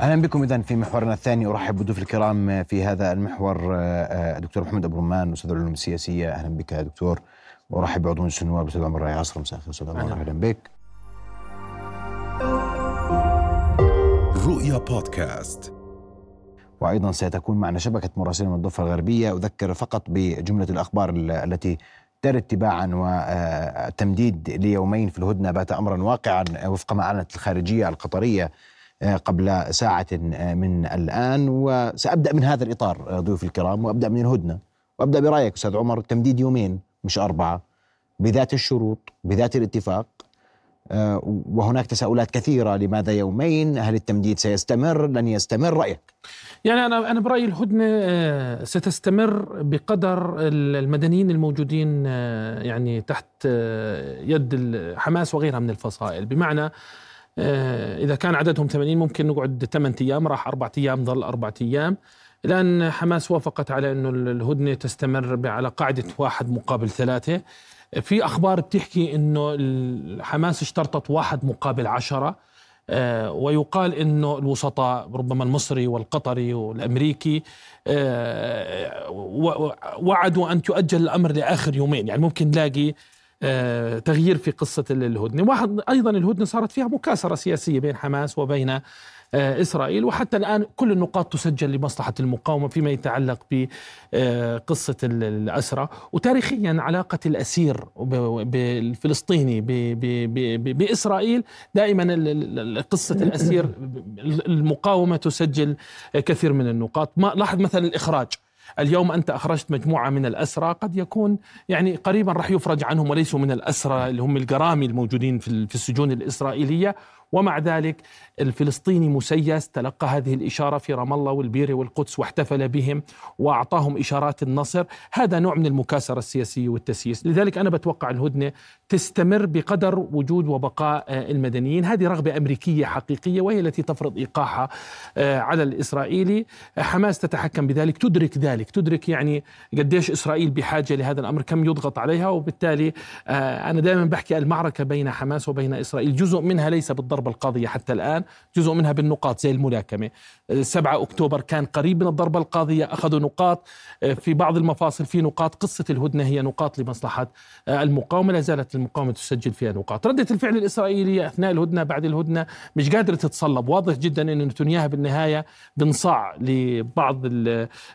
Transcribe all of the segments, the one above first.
أهلا بكم اذا في محورنا الثاني. أرحب بضيوف الكرام في هذا المحور دكتور محمد أبو رمان أستاذ العلوم السياسية. أهلا بك يا دكتور. وارحب بعضو مجلس النواب الاستاذ عمر راعي عصر مساء الخير أستاذ عمر أهلا. بك. رؤيا بودكاست. وأيضا سيتكون معنا شبكة مراسلين من الضفة الغربية. أذكر فقط بجملة الأخبار التي ترى تباعا وتمديد ليومين في الهدنة بات امرا واقعا وفق ما اعلنت الخارجية القطرية. قبل ساعة من الآن وسأبدأ من هذا الإطار ضيوف الكرام وأبدأ من الهدنة وأبدأ برأيك أستاذ عمر تمديد يومين مش أربعة بذات الشروط بذات الاتفاق وهناك تساؤلات كثيرة لماذا يومين؟ هل التمديد سيستمر؟ لن يستمر؟ رأيك؟ يعني أنا أنا برأيي الهدنة ستستمر بقدر المدنيين الموجودين يعني تحت يد حماس وغيرها من الفصائل. بمعنى إذا كان عددهم 80 ممكن نقعد 8 أيام راح أربعة أيام ظل أربعة أيام. الآن حماس وافقت على أنه الهدنة تستمر على قاعدة واحد مقابل ثلاثة. في أخبار بتحكي أنه حماس اشترطت واحد مقابل عشرة. ويقال أنه الوسطاء ربما المصري والقطري والأمريكي وعدوا أن تؤجل الأمر لآخر يومين. يعني ممكن نلاقي آه تغيير في قصة الهدنة. واحد أيضا الهدنة صارت فيها مكاسرة سياسية بين حماس وبين آه إسرائيل. وحتى الآن كل النقاط تسجل لمصلحة المقاومة فيما يتعلق بقصة الأسرة وتاريخيا علاقة الأسير الفلسطيني بإسرائيل دائما قصة الأسير المقاومة تسجل كثير من النقاط. لاحظ مثلا الإخراج. اليوم أنت أخرجت مجموعة من الأسرى قد يكون يعني قريبا راح يفرج عنهم وليسوا من الأسرى اللي هم الجرامي الموجودين في السجون الإسرائيلية. ومع ذلك الفلسطيني مسيس تلقى هذه الإشارة في رام الله والبيرة والقدس واحتفل بهم وأعطاهم إشارات النصر. هذا نوع من المكاسرة السياسية والتسييس. لذلك أنا بتوقع الهدنة تستمر بقدر وجود وبقاء المدنيين. هذه رغبة أمريكية حقيقية وهي التي تفرض إيقاعها على الإسرائيلي. حماس تتحكم بذلك تدرك ذلك. تدرك يعني قديش إسرائيل بحاجة لهذا الأمر كم يضغط عليها. وبالتالي أنا دائما بحكي المعركة بين حماس وبين إسرائيل جزء منها ليس بالضربة القاضية حتى الآن جزء منها بالنقاط زي الملاكمة. 7 أكتوبر كان قريب من الضربة القاضية أخذوا نقاط. في بعض المفاصل في نقاط قصة الهدنة هي نقاط لمصلحة المقاومة. لا زالت المقاومة تسجل فيها نقاط. ردة الفعل الإسرائيلية أثناء الهدنة بعد الهدنة مش قادرة تتصلب. واضح جدا أن نتنياها بالنهاية بنصاع لبعض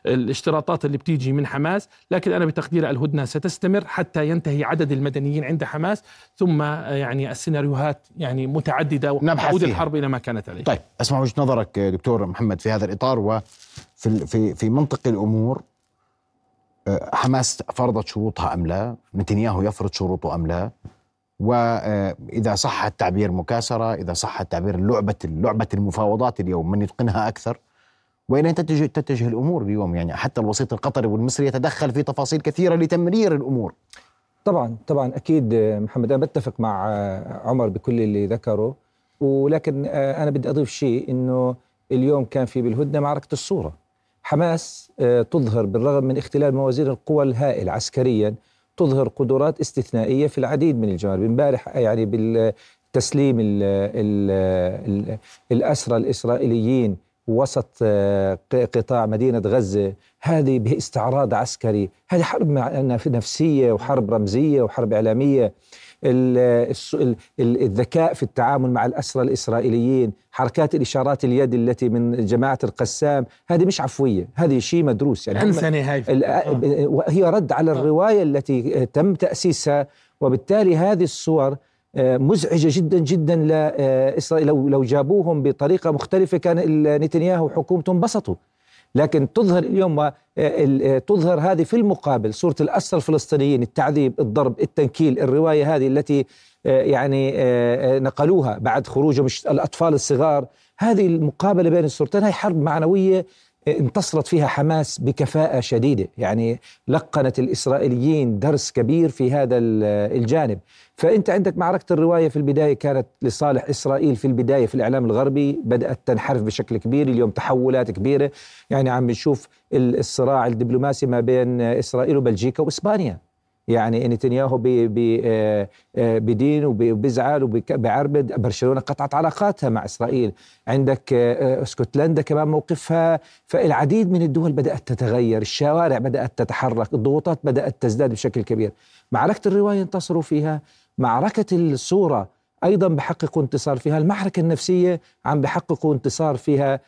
الاشتراطات اللي بتيجي من حماس. لكن أنا بتقدير الهدنة ستستمر حتى ينتهي عدد المدنيين عند حماس. ثم يعني السيناريوهات يعني متعددة نبحث تعود الحرب إلى ما كانت عليه. طيب أسمع وجهة نظرك دكتور محمد في هذا الإطار وفي في في منطق الأمور حماس فرضت شروطها أم لا؟ نتنياهو يفرض شروطه أم لا؟ واذا صح التعبير مكاسرة، إذا صح التعبير لعبة لعبة المفاوضات اليوم من يتقنها أكثر وإلى تتجه تتجه الأمور اليوم يعني حتى الوسيط القطري والمصري يتدخل في تفاصيل كثيرة لتمرير الأمور. طبعا طبعا أكيد محمد أنا بتفق مع عمر بكل اللي ذكره ولكن أنا بدي أضيف شيء إنه اليوم كان في بالهدنة معركة الصورة. حماس تظهر بالرغم من اختلال موازين القوى الهائل عسكريا تظهر قدرات استثنائية في العديد من الجوانب. امبارح يعني بالتسليم ال ال ال الأسرى الإسرائيليين وسط قطاع مدينة غزة هذه باستعراض عسكري. هذه حرب نفسية وحرب رمزية وحرب إعلامية. الذكاء في التعامل مع الأسرى الإسرائيليين حركات الإشارات اليد التي من جماعة القسام هذه مش عفوية هذه شيء مدروس. يعني أنسنة هاي. هي رد على الرواية التي تم تأسيسها وبالتالي هذه الصور مزعجة جدا جدا لإسرائيل لو لو جابوهم بطريقة مختلفة كان نتنياهو وحكومته انبسطوا. لكن تظهر اليوم تظهر هذه في المقابل صورة الأسرى الفلسطينيين التعذيب الضرب التنكيل الرواية هذه التي يعني نقلوها بعد خروجهم الأطفال الصغار. هذه المقابلة بين الصورتين هي حرب معنوية انتصرت فيها حماس بكفاءة شديدة. يعني لقنت الإسرائيليين درس كبير في هذا الجانب. فأنت عندك معركة الرواية في البداية كانت لصالح إسرائيل في البداية في الإعلام الغربي بدأت تنحرف بشكل كبير اليوم تحولات كبيرة. يعني عم نشوف الصراع الدبلوماسي ما بين إسرائيل وبلجيكا وإسبانيا. يعني نتنياهو بدين وبيزعل وبيعربد برشلونة قطعت علاقاتها مع إسرائيل. عندك اسكتلندا كمان موقفها. فالعديد من الدول بدأت تتغير الشوارع بدأت تتحرك الضغوطات بدأت تزداد بشكل كبير. معركة الرواية انتصروا فيها. معركة الصورة أيضا بحققوا انتصار فيها. المعركة النفسية عم بحققوا انتصار فيها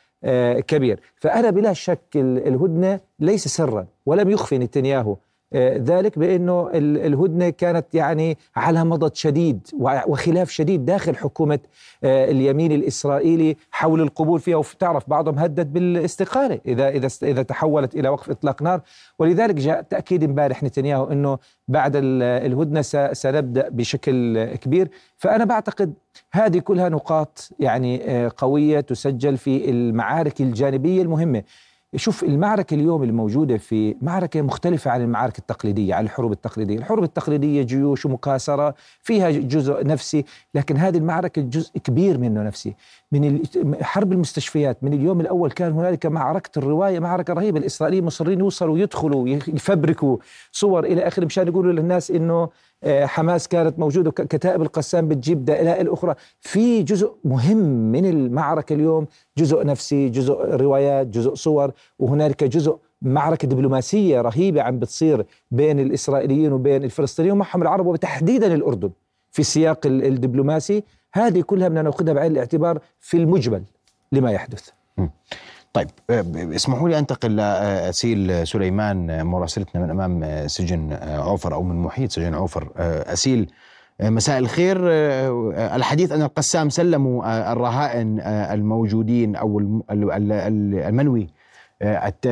كبير. فأنا بلا شك الهدنة ليس سرا ولم يخفي نتنياهو. آه، ذلك بأنه الهدنة كانت يعني على مضض شديد وخلاف شديد داخل حكومة آه، اليمين الإسرائيلي حول القبول فيها. وتعرف بعضهم هدد بالاستقالة إذا إذا إذا تحولت إلى وقف إطلاق نار. ولذلك جاء تأكيد امبارح نتنياهو إنه بعد الهدنة سنبدأ بشكل كبير. فأنا بعتقد هذه كلها نقاط يعني آه، قوية تسجل في المعارك الجانبية المهمة. شوف المعركة اليوم الموجودة في معركة مختلفة عن المعارك التقليدية عن الحروب التقليدية. الحروب التقليدية جيوش ومكاسرة فيها جزء نفسي لكن هذه المعركة جزء كبير منه نفسي. من حرب المستشفيات. من اليوم الأول كان هنالك معركة الرواية معركة رهيبة. الإسرائيليين مصرين يوصلوا يدخلوا يفبركوا صور إلى آخره مشان يقولوا للناس إنه آه، حماس كانت موجودة كتائب القسام بتجيب دلائل أخرى. في جزء مهم من المعركة اليوم جزء نفسي جزء روايات جزء صور وهنالك جزء معركة دبلوماسية رهيبة عم بتصير بين الإسرائيليين وبين الفلسطينيين ومعهم العرب وتحديدا الأردن في السياق الدبلوماسي. هذه كلها بدنا نأخذها بعين الاعتبار في المجمل لما يحدث. طيب آه، اسمحوا لي أنتقل لاسيل سليمان مراسلتنا من أمام سجن عوفر أو من محيط سجن عوفر. أسيل مساء الخير. الحديث أن القسام سلموا الرهائن الموجودين أو المنوي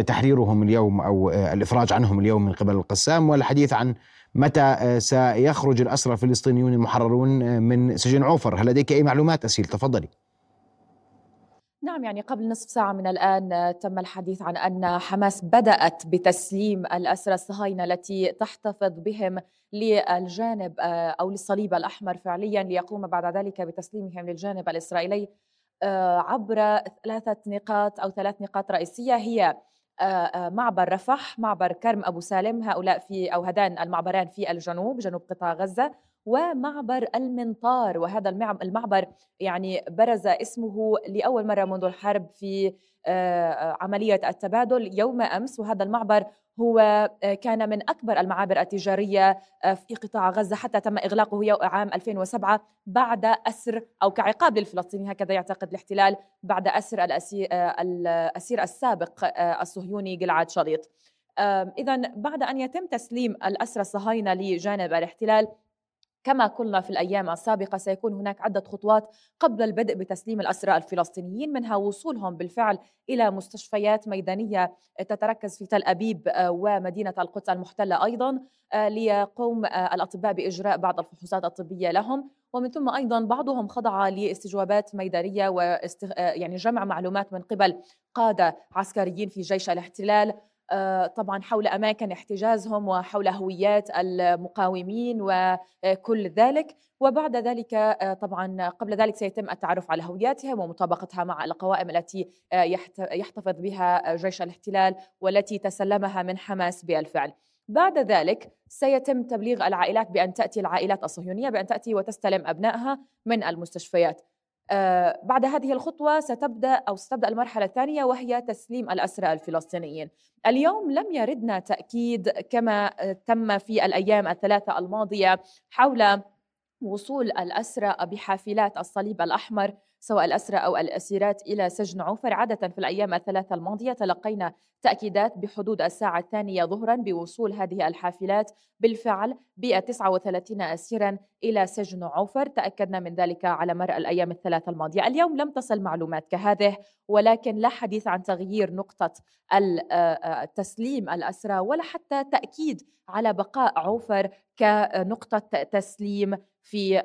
تحريرهم اليوم أو الإفراج عنهم اليوم من قبل القسام والحديث عن متى سيخرج الأسرى الفلسطينيون المحررون من سجن عوفر؟ هل لديك أي معلومات؟ أسيل تفضلي. نعم يعني قبل نصف ساعة من الآن تم الحديث عن أن حماس بدأت بتسليم الأسرى الصهاينة التي تحتفظ بهم للجانب آه، أو للصليب الأحمر فعليا ليقوم بعد ذلك بتسليمهم للجانب الإسرائيلي آه، عبر ثلاثة نقاط أو ثلاث نقاط رئيسية. هي آه، معبر رفح معبر كرم أبو سالم هؤلاء في أو هذان المعبران في الجنوب جنوب قطاع غزة ومعبر المنطار. وهذا المعبر يعني برز اسمه لأول مرة منذ الحرب في آه، عملية التبادل يوم أمس. وهذا المعبر هو آه، كان من أكبر المعابر التجارية آه، في قطاع غزة حتى تم إغلاقه عام 2007 بعد أسر أو كعقاب للفلسطينيين هكذا يعتقد الاحتلال بعد أسر الأسير السابق الصهيوني جلعاد شليط. إذا بعد أن يتم تسليم الأسرى الصهاينة لجانب الاحتلال كما قلنا في الأيام السابقة سيكون هناك عدة خطوات قبل البدء بتسليم الأسرى الفلسطينيين منها وصولهم بالفعل إلى مستشفيات ميدانية تتركز في تل أبيب آه، ومدينة القدس المحتلة أيضا آه، ليقوم آه، الأطباء بإجراء بعض الفحوصات الطبية لهم. ومن ثم أيضا بعضهم خضع لاستجوابات ميدانية واستغ... يعني جمع معلومات من قبل قادة عسكريين في جيش الاحتلال. طبعا حول أماكن احتجازهم وحول هويات المقاومين وكل ذلك وبعد ذلك آه، طبعا قبل ذلك سيتم التعرف على هوياتهم ومطابقتها مع القوائم التي آه، يحتفظ بها جيش الاحتلال والتي تسلمها من حماس بالفعل. بعد ذلك سيتم تبليغ العائلات بأن تأتي العائلات الصهيونية بأن تأتي وتستلم أبنائها من المستشفيات. آه، بعد هذه الخطوة ستبدأ أو ستبدأ المرحلة الثانية وهي تسليم الأسرى الفلسطينيين. اليوم لم يردنا تأكيد كما تم في الأيام الثلاثة الماضية حول وصول الأسرى بحافلات الصليب الأحمر سواء الأسرى أو الأسيرات إلى سجن عوفر. عادة في الأيام الثلاثة الماضية تلقينا تأكيدات بحدود الساعة الثانية ظهرا بوصول هذه الحافلات بالفعل ب 39 أسيرا إلى سجن عوفر. تأكدنا من ذلك على مر الأيام الثلاثة الماضية. اليوم لم تصل معلومات كهذه ولكن لا حديث عن تغيير نقطة تسليم الأسرى ولا حتى تأكيد على بقاء عوفر كنقطة تسليم في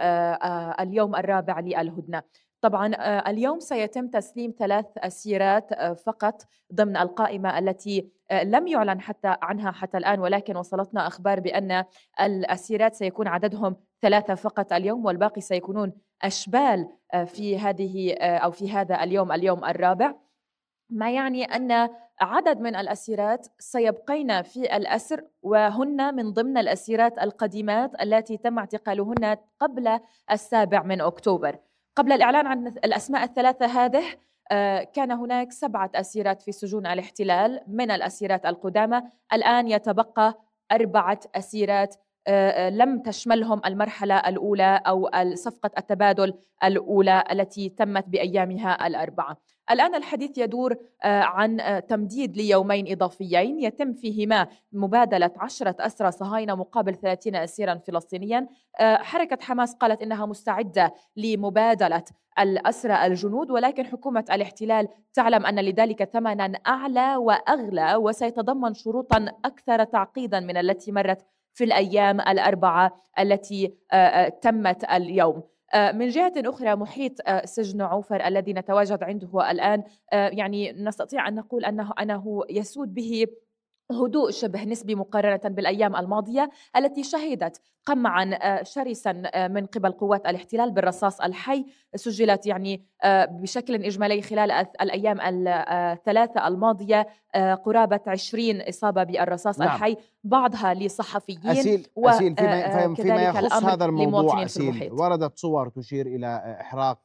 اليوم الرابع للهدنة. طبعا آه، اليوم سيتم تسليم ثلاث أسيرات آه، فقط ضمن القائمة التي آه، لم يعلن حتى عنها حتى الآن ولكن وصلتنا أخبار بأن الأسيرات سيكون عددهم ثلاثة فقط اليوم والباقي سيكونون أشبال في هذه أو في هذا اليوم اليوم الرابع. ما يعني أن عدد من الأسيرات سيبقين في الأسر وهن من ضمن الأسيرات القديمات التي تم اعتقالهن قبل السابع من أكتوبر. قبل الإعلان عن الأسماء الثلاثة هذه آه، كان هناك سبعة أسيرات في سجون الاحتلال من الأسيرات القدامى. الآن يتبقى أربعة أسيرات آه، آه، لم تشملهم المرحلة الأولى أو صفقة التبادل الأولى التي تمت بأيامها الأربعة. الآن الحديث يدور عن تمديد ليومين إضافيين يتم فيهما مبادلة عشرة أسرى صهاينة مقابل 30 أسيرا فلسطينيا. حركة حماس قالت إنها مستعدة لمبادلة الأسرى الجنود ولكن حكومة الاحتلال تعلم أن لذلك ثمنا أعلى وأغلى وسيتضمن شروطا أكثر تعقيدا من التي مرت في الأيام الأربعة التي تمت اليوم. من جهة أخرى محيط سجن عوفر الذي نتواجد عنده الآن. يعني نستطيع أن نقول أنه أنه يسود به هدوء شبه نسبي مقارنة بالأيام الماضية التي شهدت قمعا آه، شرسا آه، من قبل قوات الاحتلال بالرصاص الحي سجلت يعني آه، بشكل إجمالي خلال الأيام الثلاثة الماضية قرابة 20 إصابة بالرصاص نعم. الحي بعضها لصحفيين أسيل, أسيل فيما, فيما يخص هذا الموضوع أسيل وردت صور تشير إلى إحراق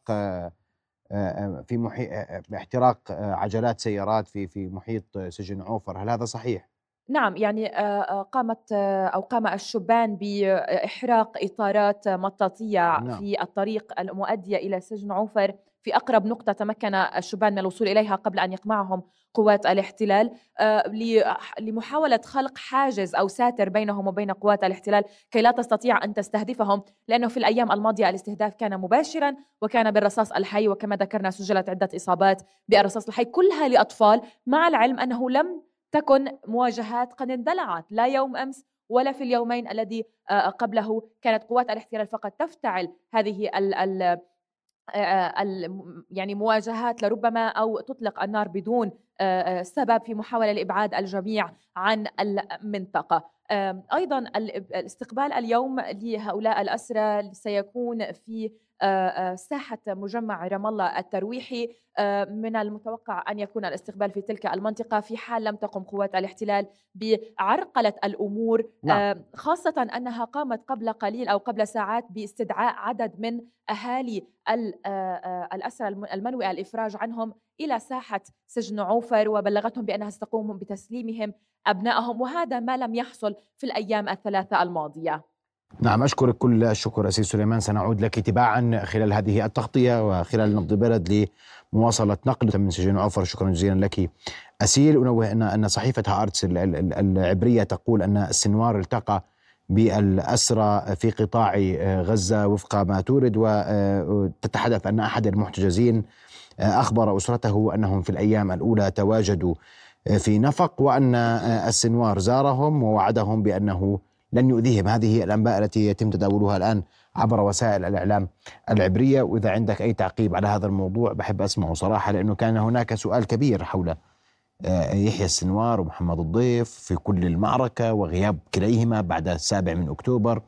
في محيط احتراق عجلات سيارات في في محيط سجن عوفر هل هذا صحيح نعم يعني قامت أو قام الشبان بإحراق إطارات مطاطية نعم. في الطريق المؤدية إلى سجن عوفر في أقرب نقطة تمكن الشبان من الوصول إليها قبل أن يقمعهم قوات الاحتلال لمحاولة خلق حاجز أو ساتر بينهم وبين قوات الاحتلال كي لا تستطيع أن تستهدفهم لأنه في الأيام الماضية الاستهداف كان مباشرا وكان بالرصاص الحي وكما ذكرنا سجلت عدة إصابات بالرصاص الحي كلها لأطفال مع العلم أنه لم تكن مواجهات قد اندلعت لا يوم أمس ولا في اليومين الذي قبله. كانت قوات الاحتلال فقط تفتعل هذه يعني مواجهات لربما أو تطلق النار بدون سبب في محاولة لإبعاد الجميع عن المنطقة. أيضا الاستقبال اليوم لهؤلاء الاسرى سيكون في ساحة مجمع رام الله الترويحي. من المتوقع أن يكون الاستقبال في تلك المنطقة. في حال لم تقم قوات الاحتلال بعرقلة الأمور. نعم. خاصة أنها قامت قبل قليل أو قبل ساعات باستدعاء عدد من أهالي الأسرى المنوئة الإفراج عنهم إلى ساحة سجن عوفر وبلغتهم بأنها ستقوم بتسليمهم أبنائهم وهذا ما لم يحصل في الأيام الثلاثة الماضية. نعم أشكرك كل الشكر أسيس سليمان. سنعود لك تباعا خلال هذه التغطية وخلال نبض بلد لمواصلة نقل من سجن عفر شكرا جزيلا لك أسيل. أنوه أن أن صحيفة هارتس العبرية تقول أن السنوار التقى بالأسرى في قطاع غزة وفق ما تورد وتتحدث أن أحد المحتجزين أخبر أسرته أنهم في الأيام الأولى تواجدوا في نفق وأن السنوار زارهم ووعدهم بأنه لن يؤذيهم. هذه الأنباء التي يتم تداولها الآن عبر وسائل الإعلام العبرية. وإذا عندك أي تعقيب على هذا الموضوع بحب أسمعه صراحة لأنه كان هناك سؤال كبير حول آه، يحيى السنوار ومحمد الضيف في كل المعركة وغياب كليهما بعد السابع من أكتوبر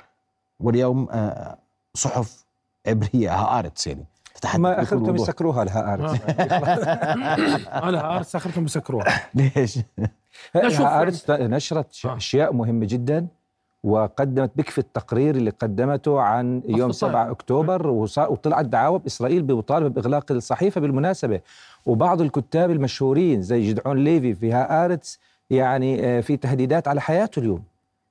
واليوم آه، صحف عبرية هآرتس يعني ما اخرتهم يسكروها لها ارتس لها ارتس اخرتهم يسكروها ليش؟ ارتس نشرت آه. أشياء مهمة جدا. وقدمت بكفي التقرير اللي قدمته عن يوم 7 أكتوبر وطلعت دعاوى بإسرائيل بمطالبة بإغلاق الصحيفة بالمناسبة. وبعض الكتاب المشهورين زي جدعون ليفي في هآرتس يعني آه، في تهديدات على حياته اليوم.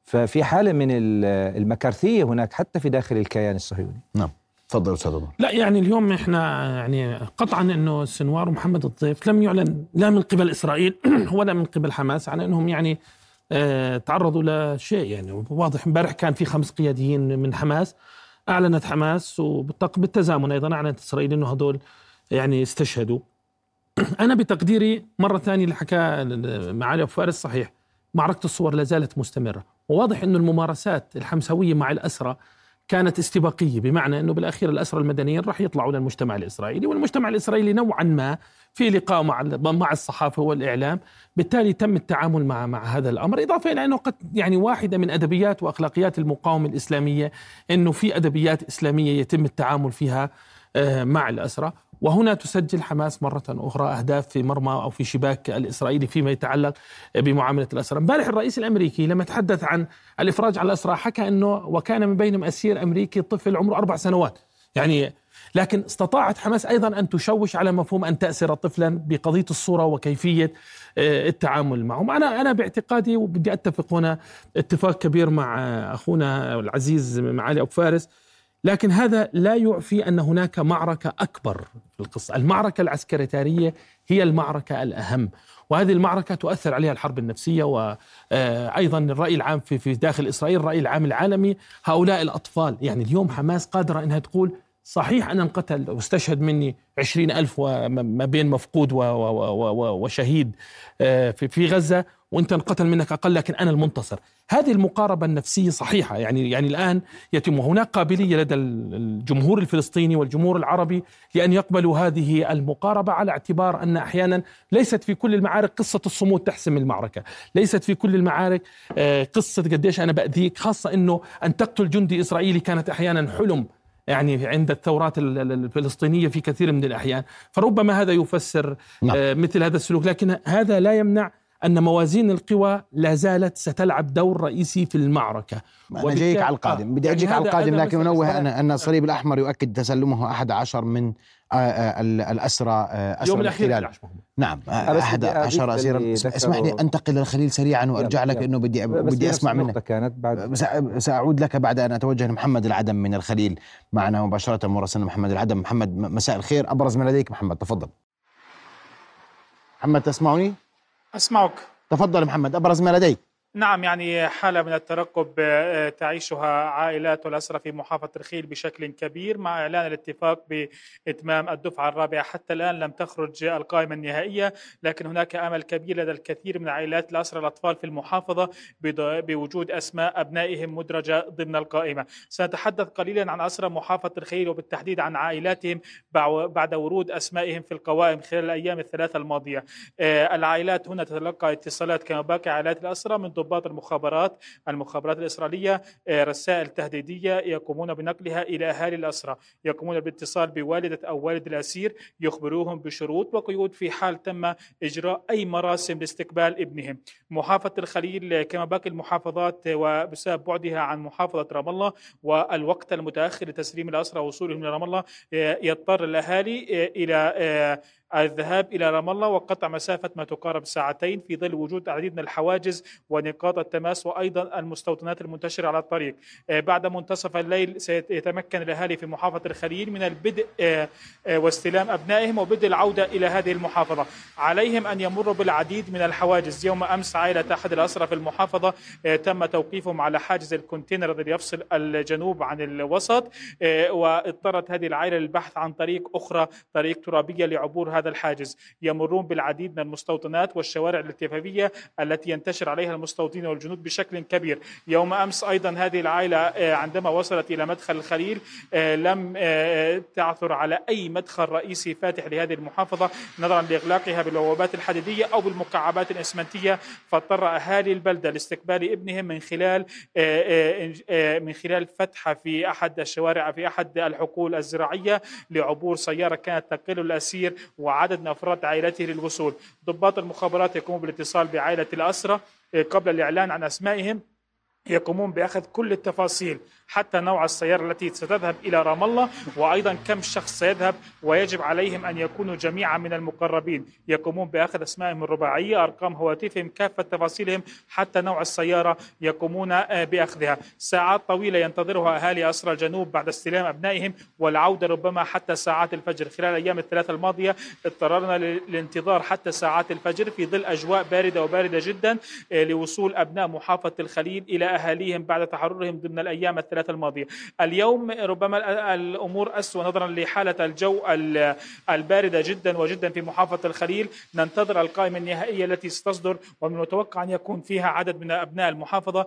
ففي حالة من المكارثية هناك حتى في داخل الكيان الصهيوني. نعم. تفضل أستاذ عمر. لا يعني اليوم إحنا يعني قطعا إنه السنوار ومحمد الضيف لم يعلن لا من قبل إسرائيل ولا من قبل حماس عن إنهم يعني تعرضوا لشيء يعني. واضح امبارح كان في خمس قياديين من حماس أعلنت حماس وبالتزامن أيضا اعلنت إسرائيل إنه هذول يعني استشهدوا. أنا بتقديري مرة ثانية اللي حكاه معالي أبو فارس صحيح معركة الصور لا زالت مستمرة. وواضح إنه الممارسات الحمسويه مع الأسرى كانت استباقية بمعنى إنه بالأخير الأسرى المدنيين راح يطلعوا للمجتمع الإسرائيلي والمجتمع الإسرائيلي نوعا ما في لقاء مع مع الصحافة والإعلام بالتالي تم التعامل مع مع هذا الأمر إضافة إلى إنه قد يعني واحدة من أدبيات وأخلاقيات المقاومة الإسلامية إنه في أدبيات إسلامية يتم التعامل فيها آه، مع الأسرى. وهنا تسجل حماس مرة أخرى أهداف في مرمى أو في شباك الإسرائيلي فيما يتعلق بمعاملة الأسرى. امبارح الرئيس الأمريكي لما تحدث عن الإفراج على الأسرى حكى أنه وكان من بينهم أسير أمريكي طفل عمره أربع سنوات. يعني لكن استطاعت حماس أيضا أن تشوش على مفهوم أن تأسر طفلا بقضية الصورة وكيفية آه، التعامل معهم. أنا أنا باعتقادي وبدي أتفق هنا اتفاق كبير مع أخونا العزيز معالي أبو فارس لكن هذا لا يعفي أن هناك معركة أكبر في القصة، المعركة العسكريتارية هي المعركة الأهم، وهذه المعركة تؤثر عليها الحرب النفسية وأيضا الرأي العام في في داخل إسرائيل، الرأي العام العالمي، هؤلاء الأطفال، يعني اليوم حماس قادرة إنها تقول صحيح أنا انقتل واستشهد مني عشرين ألف وما بين مفقود وشهيد آه، في غزة وانت انقتل منك أقل لكن أنا المنتصر. هذه المقاربة النفسية صحيحة. يعني يعني الآن يتم وهناك قابلية لدى الجمهور الفلسطيني والجمهور العربي لأن يقبلوا هذه المقاربة على اعتبار أن أحيانا ليست في كل المعارك قصة الصمود تحسم المعركة. ليست في كل المعارك آه، قصة قديش أنا بأذيك خاصة إنه أن تقتل جندي إسرائيلي كانت أحيانا حلم يعني عند الثورات الفلسطينية في كثير من الأحيان. فربما هذا يفسر نعم. آه، مثل هذا السلوك لكن هذا لا يمنع أن موازين القوى لا زالت ستلعب دور رئيسي في المعركة. أنا جايك على القادم. بدي أجيك يعني على القادم لكن أنوه أن أن الصليب الأحمر يؤكد تسلمه أحد عشر من آه، آه، الأسرى أسرى يوم الأخير نعم أحد عشر أسيرا. اسمح لي أنتقل للخليل سريعا وأرجع لك لأنه بدي بدي أسمع منك. كانت بعد. سأعود لك بعد أن أتوجه لمحمد العدم من الخليل معنا مباشرة مراسلنا محمد العدم. محمد مساء الخير. أبرز ما لديك محمد تفضل. محمد تسمعني؟ أسمعك. تفضل محمد أبرز ما لديك. نعم يعني حالة من الترقب آه، تعيشها عائلات الأسرى في محافظة الخيل بشكل كبير مع إعلان الاتفاق بإتمام الدفعة الرابعة. حتى الآن لم تخرج القائمة النهائية لكن هناك أمل كبير لدى الكثير من عائلات الأسرى الأطفال في المحافظة بوجود أسماء أبنائهم مدرجة ضمن القائمة. سنتحدث قليلا عن أسرى محافظة الخيل وبالتحديد عن عائلاتهم بعد ورود أسمائهم في القوائم خلال الأيام الثلاثة الماضية. آه، العائلات هنا تتلقى اتصالات كما باقي عائلات الأسرى من ضباط المخابرات المخابرات الإسرائيلية آه، رسائل تهديدية يقومون بنقلها إلى أهالي الأسرى يقومون بالاتصال بوالدة أو والد الأسير يخبروهم بشروط وقيود في حال تم إجراء أي مراسم لاستقبال ابنهم. محافظة الخليل كما باقي المحافظات وبسبب بعدها عن محافظة رام الله والوقت المتأخر لتسليم الأسرى وصولهم رام الله آه، يضطر الأهالي آه، إلى الذهاب إلى رام الله وقطع مسافة ما تقارب ساعتين في ظل وجود العديد من الحواجز ونقاط التماس وأيضا المستوطنات المنتشرة على الطريق. آه، بعد منتصف الليل سيتمكن الأهالي في محافظة الخليل من البدء آه، آه، واستلام أبنائهم وبدء العودة إلى هذه المحافظة. عليهم أن يمروا بالعديد من الحواجز. يوم أمس عائلة أحد الأسرى في المحافظة تم توقيفهم على حاجز الكونتينر الذي يفصل الجنوب عن الوسط واضطرت هذه العائلة للبحث عن طريق أخرى طريق ترابية لعبور هذا الحاجز. يمرون بالعديد من المستوطنات والشوارع الاتفاقية التي ينتشر عليها المستوطنين والجنود بشكل كبير. يوم أمس أيضا هذه العائلة آه، عندما وصلت إلى مدخل الخليل آه، لم آه، تعثر على أي مدخل رئيسي فاتح لهذه المحافظة نظرا لإغلاقها بالبوابات الحديدية أو بالمكعبات الإسمنتية. فاضطر أهالي البلدة لاستقبال ابنهم من خلال من خلال فتحة في أحد الشوارع في أحد الحقول الزراعية لعبور سيارة كانت تقل الأسير وعدد من أفراد عائلته للوصول. ضباط المخابرات يقومون بالاتصال بعائلة الأسرة قبل الإعلان عن أسمائهم. يقومون بأخذ كل التفاصيل حتى نوع السيارة التي ستذهب إلى رام الله وأيضا كم شخص سيذهب ويجب عليهم أن يكونوا جميعا من المقربين. يقومون بأخذ أسمائهم الرباعية أرقام هواتفهم كافة تفاصيلهم حتى نوع السيارة يقومون آه، بأخذها. ساعات طويلة ينتظرها أهالي أسرى الجنوب بعد استلام أبنائهم والعودة ربما حتى ساعات الفجر. خلال الأيام الثلاثة الماضية اضطررنا للانتظار حتى ساعات الفجر في ظل أجواء باردة وباردة جدا آه، لوصول أبناء محافظة الخليل إلى أهاليهم بعد تحررهم ضمن الأيام الثلاثة الماضية. اليوم ربما الأمور أسوأ نظرا لحالة الجو الباردة جدا وجدا في محافظة الخليل. ننتظر القائمة النهائية التي ستصدر ومن المتوقع أن يكون فيها عدد من أبناء المحافظة.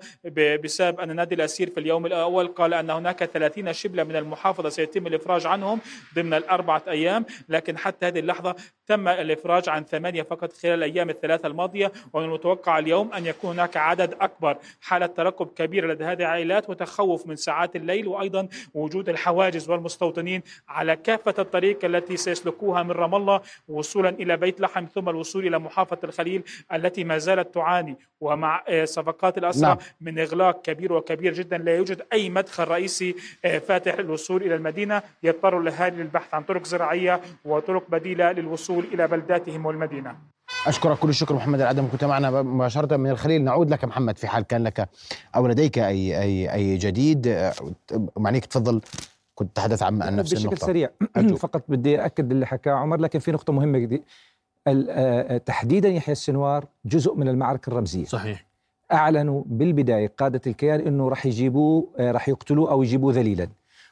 بسبب أن نادي الأسير في اليوم الأول قال أن هناك 30 شبلة من المحافظة سيتم الإفراج عنهم ضمن الأربعة أيام. لكن حتى هذه اللحظة تم الإفراج عن ثمانية فقط خلال الأيام الثلاثة الماضية ومن المتوقع اليوم أن يكون هناك عدد أكبر. حالة ترقب كبيرة لدى هذه العائلات وتخوف من ساعات الليل وأيضا وجود الحواجز والمستوطنين على كافة الطريق التي سيسلكوها من رام الله وصولا إلى بيت لحم ثم الوصول إلى محافظة الخليل التي ما زالت تعاني. ومع صفقات الأسرى نعم. من إغلاق كبير وكبير جدا لا يوجد أي مدخل رئيسي آه، فاتح للوصول إلى المدينة. يضطر الأهالي للبحث عن طرق زراعية وطرق بديلة للوصول إلى بلداتهم والمدينة. أشكرك كل الشكر محمد العدم. كنت معنا مباشرة من الخليل. نعود لك محمد في حال كان لك أو لديك أي أي أي جديد. معنيك تفضل. كنت تحدث عن نفس النقطة. بشكل سريع فقط بدي أكد اللي حكاه عمر لكن في نقطة مهمة جديد تحديدا يحيى السنوار جزء من المعركة الرمزية. صحيح. أعلنوا بالبداية قادة الكيان إنه راح يجيبوه راح يقتلوه أو يجيبوه ذليلا.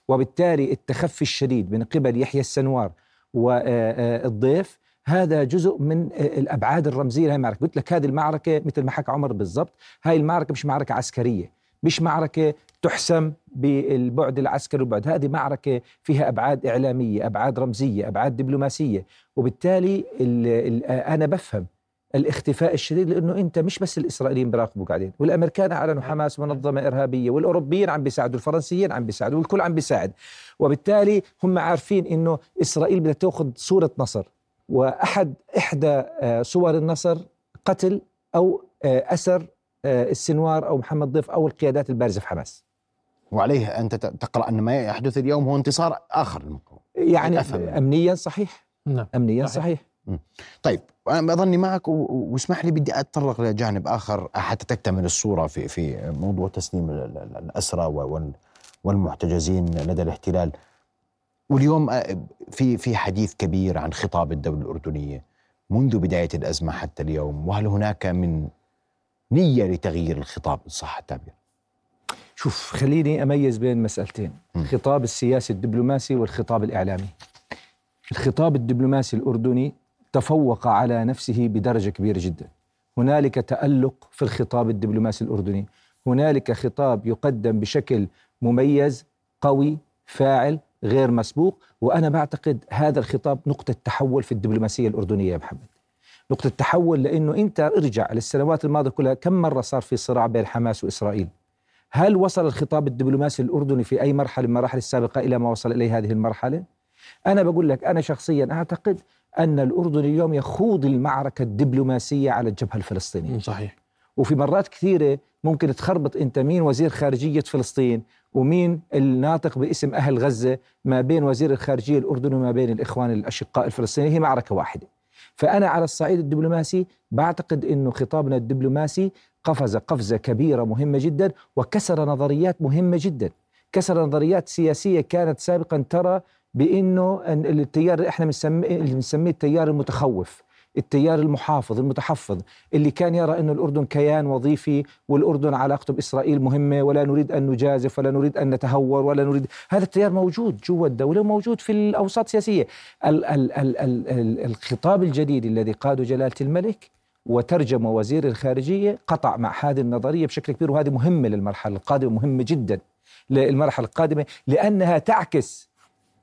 وبالتالي التخفي الشديد من قبل يحيى السنوار والضيف هذا جزء من الأبعاد الرمزية لهي المعركة، قلت لك هذه المعركة مثل ما حكى عمر بالضبط، هاي المعركة مش معركة عسكرية، مش معركة تحسم بالبعد العسكري والبعد، هذه معركة فيها أبعاد إعلامية، أبعاد رمزية، أبعاد دبلوماسية، وبالتالي أنا بفهم الاختفاء الشديد لأنه أنت مش بس الإسرائيليين بيراقبوا قاعدين والأمريكان أعلنوا حماس منظمة إرهابية والأوروبيين عم بيساعدوا الفرنسيين عم بيساعدوا والكل عم بيساعد. وبالتالي هم عارفين إنه إسرائيل بدها تأخذ صورة نصر. وأحد إحدى آه، صور النصر قتل أو آه، أسر آه، السنوار أو محمد ضيف أو القيادات البارزة في حماس. وعليه أنت تقرأ أن ما يحدث اليوم هو انتصار آخر يعني امنيا صحيح. نعم. امنيا صحيح, صحيح. طيب أنا اظني معك واسمح لي بدي أتطرق لجانب آخر حتى تكتمل الصورة في في موضوع تسليم الأسرى والمحتجزين لدى الاحتلال. واليوم آه، في في حديث كبير عن خطاب الدولة الأردنية منذ بداية الأزمة حتى اليوم وهل هناك من نية لتغيير الخطاب ان صح التعبير شوف خليني أميز بين مسألتين الخطاب السياسي الدبلوماسي والخطاب الإعلامي. الخطاب الدبلوماسي الأردني تفوق على نفسه بدرجة كبيرة جدا. هنالك تألق في الخطاب الدبلوماسي الأردني، هنالك خطاب يقدم بشكل مميز قوي فاعل غير مسبوق وأنا بعتقد هذا الخطاب نقطة تحول في الدبلوماسية الأردنية يا محمد. نقطة تحول لأنه أنت ارجع للسنوات الماضية كلها كم مرة صار في صراع بين حماس وإسرائيل؟ هل وصل الخطاب الدبلوماسي الأردني في أي مرحلة من المراحل السابقة إلى ما وصل إليه هذه المرحلة؟ أنا بقول لك أنا شخصيا أعتقد أن الأردن اليوم يخوض المعركة الدبلوماسية على الجبهة الفلسطينية صحيح وفي مرات كثيرة ممكن تخربط أنت مين وزير خارجية فلسطين ومين الناطق باسم أهل غزة ما بين وزير الخارجية الأردني وما بين الإخوان الأشقاء الفلسطينيين. هي معركة واحدة. فأنا على الصعيد الدبلوماسي بعتقد أنه خطابنا الدبلوماسي قفز قفزة كبيرة مهمة جدا وكسر نظريات مهمة جدا. كسر نظريات سياسية كانت سابقا ترى بإنه التيار اللي إحنا بنسميه التيار المتخوف. التيار المحافظ المتحفظ اللي كان يرى أن الأردن كيان وظيفي والأردن علاقته بإسرائيل مهمة ولا نريد أن نجازف ولا نريد أن نتهور ولا نريد هذا التيار موجود جوا الدولة وموجود في الأوساط السياسية. ال ال ال ال ال الخطاب الجديد الذي قاده جلالة الملك وترجم وزير الخارجية قطع مع هذه النظرية بشكل كبير وهذه مهمة للمرحلة القادمة مهمة جدا للمرحلة القادمة لأنها تعكس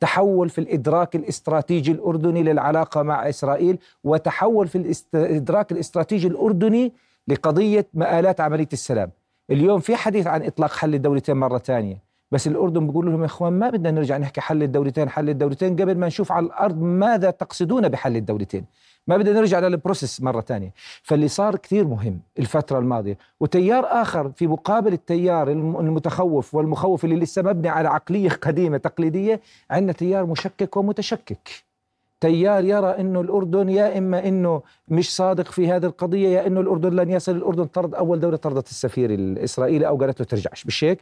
تحول في الإدراك الاستراتيجي الأردني للعلاقة مع إسرائيل وتحول في الإدراك الاستراتيجي الأردني لقضية مآلات عملية السلام. اليوم في حديث عن إطلاق حل الدولتين مرة ثانية. بس الأردن بيقول لهم يا إخوان ما بدنا نرجع نحكي حل الدولتين حل الدولتين قبل ما نشوف على الأرض ماذا تقصدون بحل الدولتين. ما بدنا نرجع للبروسيس مرة ثانية فاللي صار كثير مهم الفترة الماضية وتيار آخر في مقابل التيار المتخوف والمخوف اللي لسه مبني على عقلية قديمة تقليدية عندنا تيار مشكك ومتشكك. تيار يرى إنه الأردن يا إما إنه مش صادق في هذه القضية يا إنه الأردن لن يصل الأردن طرد أول دولة طردت السفير الإسرائيلي أو قالت له ترجعش. مش هيك؟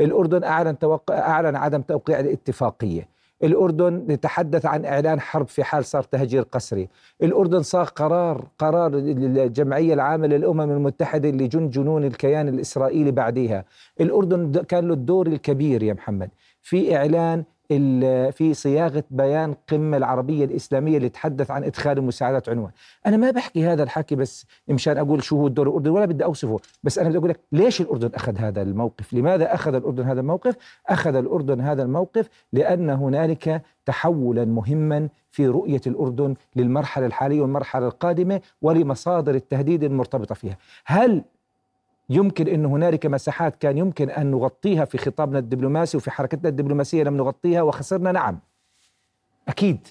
الأردن أعلن توقع أعلن عدم توقيع الاتفاقية. الأردن يتحدث عن إعلان حرب في حال صار تهجير قسري. الأردن صار قرار قرار الجمعية العامة للأمم المتحدة لجن جنون الكيان الإسرائيلي بعديها. الأردن كان له الدور الكبير يا محمد. في إعلان في صياغة بيان قمة العربية الإسلامية اللي تحدث عن إدخال المساعدات عنوان. أنا ما بحكي هذا الحكي بس مشان أقول شو هو الدور الأردني ولا بدي أوصفه بس أنا بدي أقول لك ليش الأردن أخذ هذا الموقف؟ لماذا أخذ الأردن هذا الموقف؟ أخذ الأردن هذا الموقف لأن هنالك تحولا مهما في رؤية الأردن للمرحلة الحالية والمرحلة القادمة ولمصادر التهديد المرتبطة فيها. هل يمكن أن هنالك مساحات كان يمكن أن نغطيها في خطابنا الدبلوماسي وفي حركتنا الدبلوماسية لم نغطيها وخسرنا نعم. أكيد.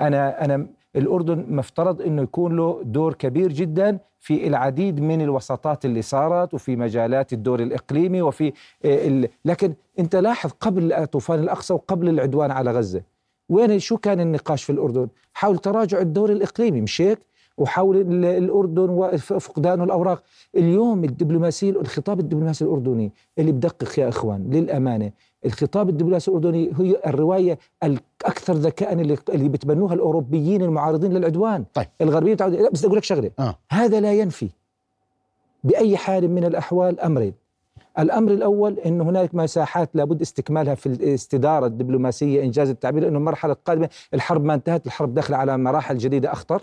أنا أنا الأردن مفترض أنه يكون له دور كبير جدا في العديد من الوساطات اللي صارت وفي مجالات الدور الإقليمي وفي آه، ال... لكن أنت لاحظ قبل طوفان الأقصى وقبل العدوان على غزة وين شو كان النقاش في الأردن؟ حول تراجع الدور الإقليمي. مش هيك وحول ال- الأردن وفقدان الأوراق. اليوم الدبلوماسي الخطاب الدبلوماسي الأردني اللي بدقق يا إخوان للأمانة الخطاب الدبلوماسي الأردني هي الرواية الأكثر ذكاء اللي, اللي بتبنوها الأوروبيين المعارضين للعدوان. طيب. الغربيين بتعود لا بس أقول لك شغلة. آه. هذا لا ينفي بأي حال من الأحوال أمرين. الأمر الأول أن هناك مساحات لابد استكمالها في الاستدارة الدبلوماسية إنجاز التعبير لأنه المرحلة القادمة الحرب ما انتهت الحرب داخلة على مراحل جديدة أخطر.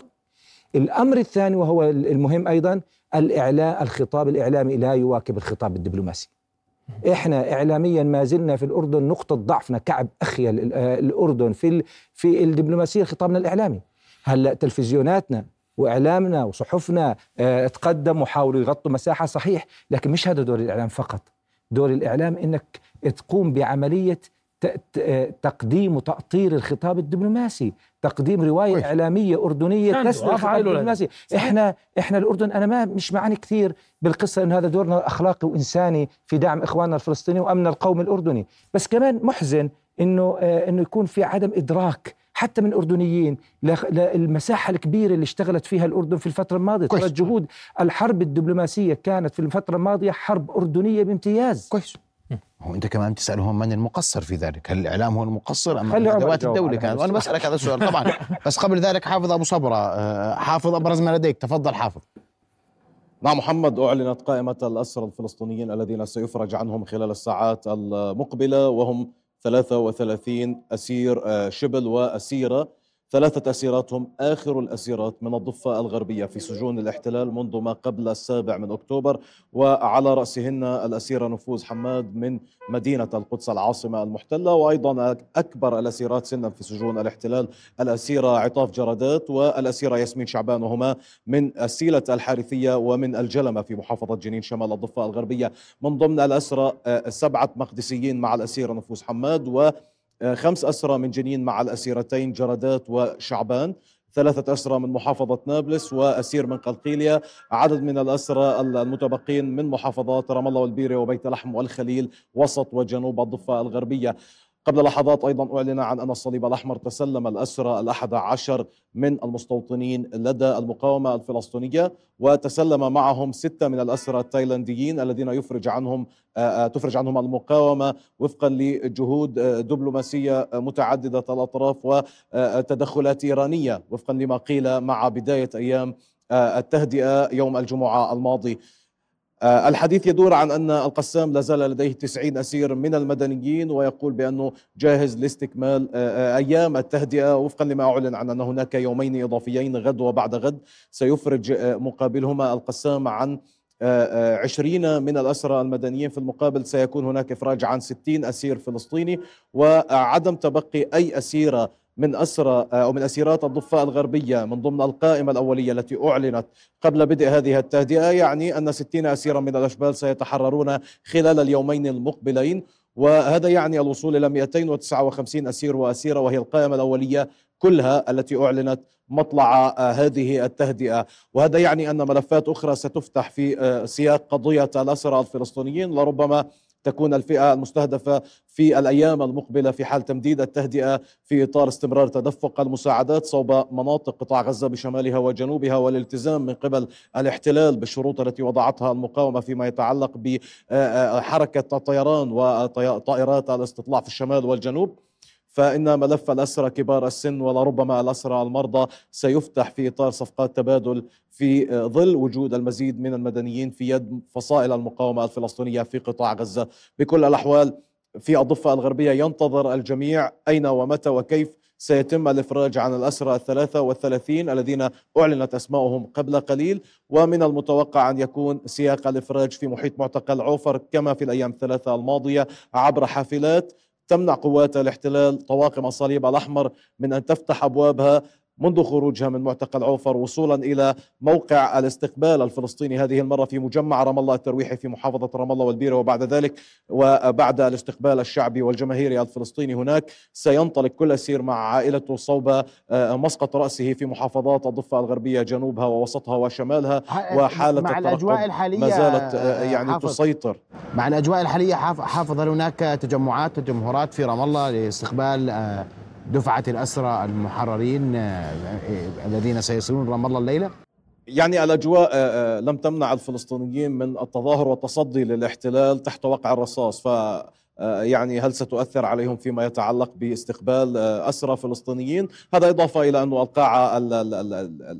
الأمر الثاني وهو المهم أيضا الإعلاء الخطاب الإعلامي لا يواكب الخطاب الدبلوماسي إحنا اعلاميا ما زلنا في الأردن نقطة ضعفنا كعب اخيل آه، الأردن في في الدبلوماسية خطابنا الإعلامي. هلأ تلفزيوناتنا وإعلامنا وصحفنا آه، تقدم وحاولوا يغطوا مساحة صحيح لكن مش هذا دور الإعلام فقط. دور الإعلام إنك تقوم بعملية آه، تقديم وتأطير الخطاب الدبلوماسي. تقديم رواية كويس. رافع الخطاب عيله لنا. الدبلوماسي إحنا إحنا الأردن أنا ما مش معاني كثير بالقصة إنه هذا دورنا أخلاقي وإنساني في دعم إخواننا الفلسطينيين وأمن القومي الأردني بس كمان محزن إنه آه إنه يكون في عدم إدراك حتى من أردنيين لخ- للمساحة الكبيرة اللي اشتغلت فيها الأردن في الفترة الماضية كويس. ترى الجهود الحرب الدبلوماسية كانت في الفترة الماضية حرب أردنية بامتياز كويس هو انت كمان تسالهم من المقصر في ذلك؟ هل الإعلام هو المقصر أم أدوات الدولة كانت؟ هذا وأنا السؤال. بسألك هذا السؤال طبعا بس قبل ذلك حافظ أبو صبرة آه، حافظ ابرز ما لديك تفضل حافظ نعم محمد أعلنت قائمة الأسرى الفلسطينيين الذين سيفرج عنهم خلال الساعات المقبلة وهم 33 أسير آه، شبل وأسيرة ثلاثة أسيرات هم آخر الأسيرات من الضفة الغربية في سجون الاحتلال منذ ما قبل السابع من أكتوبر وعلى رأسهن الأسيرة نفوذ حماد من مدينة القدس العاصمة المحتلة وأيضا أكبر الأسيرات سنا في سجون الاحتلال الأسيرة عطاف جردات والأسيرة ياسمين شعبان وهما من السيلة الحارثية ومن الجلمة في محافظة جنين شمال الضفة الغربية. من ضمن الأسرى آه، سبعة مقدسيين مع الأسيرة نفوس حماد وخمس أسرى من جنين مع الأسيرتين جردات وشعبان. ثلاثة أسرى من محافظة نابلس وأسير من قلقيلية عدد من الأسرى المتبقين من محافظات رام الله والبيرة وبيت لحم والخليل وسط وجنوب الضفة الغربية. قبل لحظات أيضا أعلن عن أن الصليب الأحمر تسلم الأسرى الأحد عشر من المستوطنين لدى المقاومة الفلسطينية وتسلم معهم ستة من الأسرى التايلانديين الذين يفرج عنهم آه، آه، تفرج عنهم المقاومة وفقا لجهود آه، دبلوماسية متعددة الأطراف وتدخلات إيرانية وفقا لما قيل مع بداية أيام التهدئة يوم الجمعة الماضي. الحديث يدور عن أن القسام لا زال لديه 90 أسير من المدنيين ويقول بأنه جاهز لاستكمال آه، آه، أيام التهدئة وفقا لما أعلن عن أن هناك يومين إضافيين غد وبعد غد سيفرج آه، مقابلهما القسام عن آه، آه، عشرين من الأسرى المدنيين في المقابل. سيكون هناك إفراج عن 60 أسير فلسطيني وعدم تبقي أي أسيرة من أسرى أو من أسيرات الضفة الغربية من ضمن القائمة الأولية التي أعلنت قبل بدء هذه التهدئة يعني أن 60 أسيرا من الأشبال سيتحررون خلال اليومين المقبلين. وهذا يعني الوصول إلى 259 أسير وأسيرة وهي القائمة الأولية كلها التي أعلنت مطلع آه، هذه التهدئة. وهذا يعني أن ملفات أخرى ستفتح في آه، سياق قضية الأسرى الفلسطينيين لربما تكون الفئة المستهدفة في الأيام المقبلة في حال تمديد التهدئة في إطار استمرار تدفق المساعدات صوب مناطق قطاع غزة بشمالها وجنوبها والالتزام من قبل الاحتلال بالشروط التي وضعتها المقاومة فيما يتعلق بحركة الطيران وطائرات الاستطلاع في الشمال والجنوب. فإن ملف الأسرى كبار السن ولربما الأسرى المرضى سيفتح في إطار صفقات تبادل في ظل وجود المزيد من المدنيين في يد فصائل المقاومة الفلسطينية في قطاع غزة. بكل الأحوال في الضفة الغربية ينتظر الجميع أين ومتى وكيف سيتم الإفراج عن الأسرى الثلاثة والثلاثين الذين أعلنت أسماؤهم قبل قليل. ومن المتوقع أن يكون سياق الإفراج في محيط معتقل عوفر كما في الأيام الثلاثة الماضية عبر حافلات تمنع قوات الاحتلال طواقم الصليب الأحمر من أن تفتح أبوابها منذ خروجها من معتقل عوفر وصولا إلى موقع الاستقبال الفلسطيني هذه المرة في مجمع رام الله الترويحي في محافظة رام الله والبيرة وبعد ذلك وبعد الاستقبال الشعبي والجماهيري الفلسطيني هناك. سينطلق كل اسير مع عائلته صوب آه، مسقط رأسه في محافظات الضفة الغربية جنوبها ووسطها وشمالها وحالة مع الأجواء الحالية ما زالت آه، يعني حافظ. تسيطر. مع الأجواء الحالية حافظ هناك تجمعات وجمهورات في رام الله لاستقبال آه، دفعة الأسرى المحررين آه، آه، الذين سيصلون رام الله الليلة؟ يعني الاجواء آه، لم تمنع الفلسطينيين من التظاهر والتصدي للاحتلال تحت وقع الرصاص ف يعني هل ستؤثر عليهم فيما يتعلق باستقبال آه، أسرى فلسطينيين؟ هذا إضافة إلى أن القاعة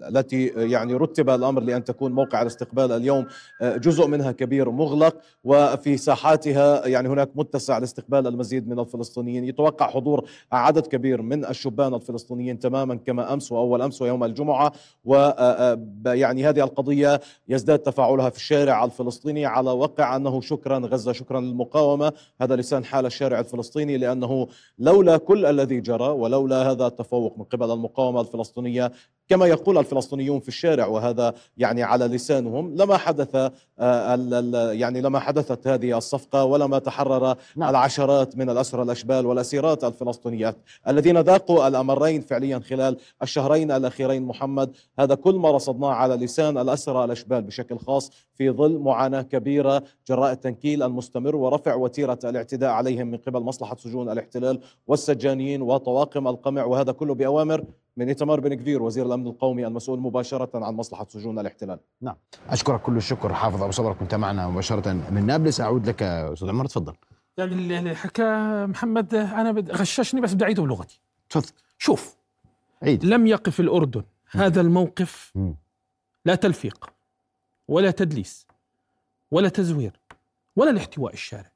التي يعني رتب الأمر لأن تكون موقع الاستقبال اليوم آه، جزء منها كبير مغلق وفي ساحاتها يعني هناك متسع لاستقبال المزيد من الفلسطينيين. يتوقع حضور عدد كبير من الشبان الفلسطينيين تماما كما أمس وأول أمس ويوم الجمعة ويعني هذه القضية يزداد تفاعلها في الشارع الفلسطيني على وقع أنه شكرا غزة شكرا للمقاومة. هذا لسان حال الشارع الفلسطيني لأنه لولا كل الذي جرى ولولا هذا التفوق من قبل المقاومة الفلسطينية كما يقول الفلسطينيون في الشارع وهذا يعني على لسانهم لما حدث آه، يعني لما حدثت هذه الصفقة ولما تحرر نعم. العشرات من الأسرى الأشبال والأسيرات الفلسطينيات الذين ذاقوا الأمرين فعليا خلال الشهرين الأخيرين محمد هذا كل ما رصدناه على لسان الأسرى الأشبال بشكل خاص في ظل معاناة كبيرة جراء التنكيل المستمر ورفع وتيرة الاعتداء عليهم من قبل مصلحة سجون الاحتلال والسجانيين وطواقم القمع وهذا كله بأوامر من إيتمار بن كفير وزير الأمن القومي المسؤول مباشرة عن مصلحة سجون الاحتلال. نعم. أشكرك كل الشكر حافظ أبو صبرك كنت معنا مباشرة من نابلس. أعود لك أستاذ عمر تفضل. يعني اللي حكى محمد أنا غششني بس بدي أعيده بلغتي. تفضل. شوف عيد. لم يقف الأردن. هذا الموقف لا تلفيق ولا تدليس ولا تزوير ولا الاحتواء الشارع.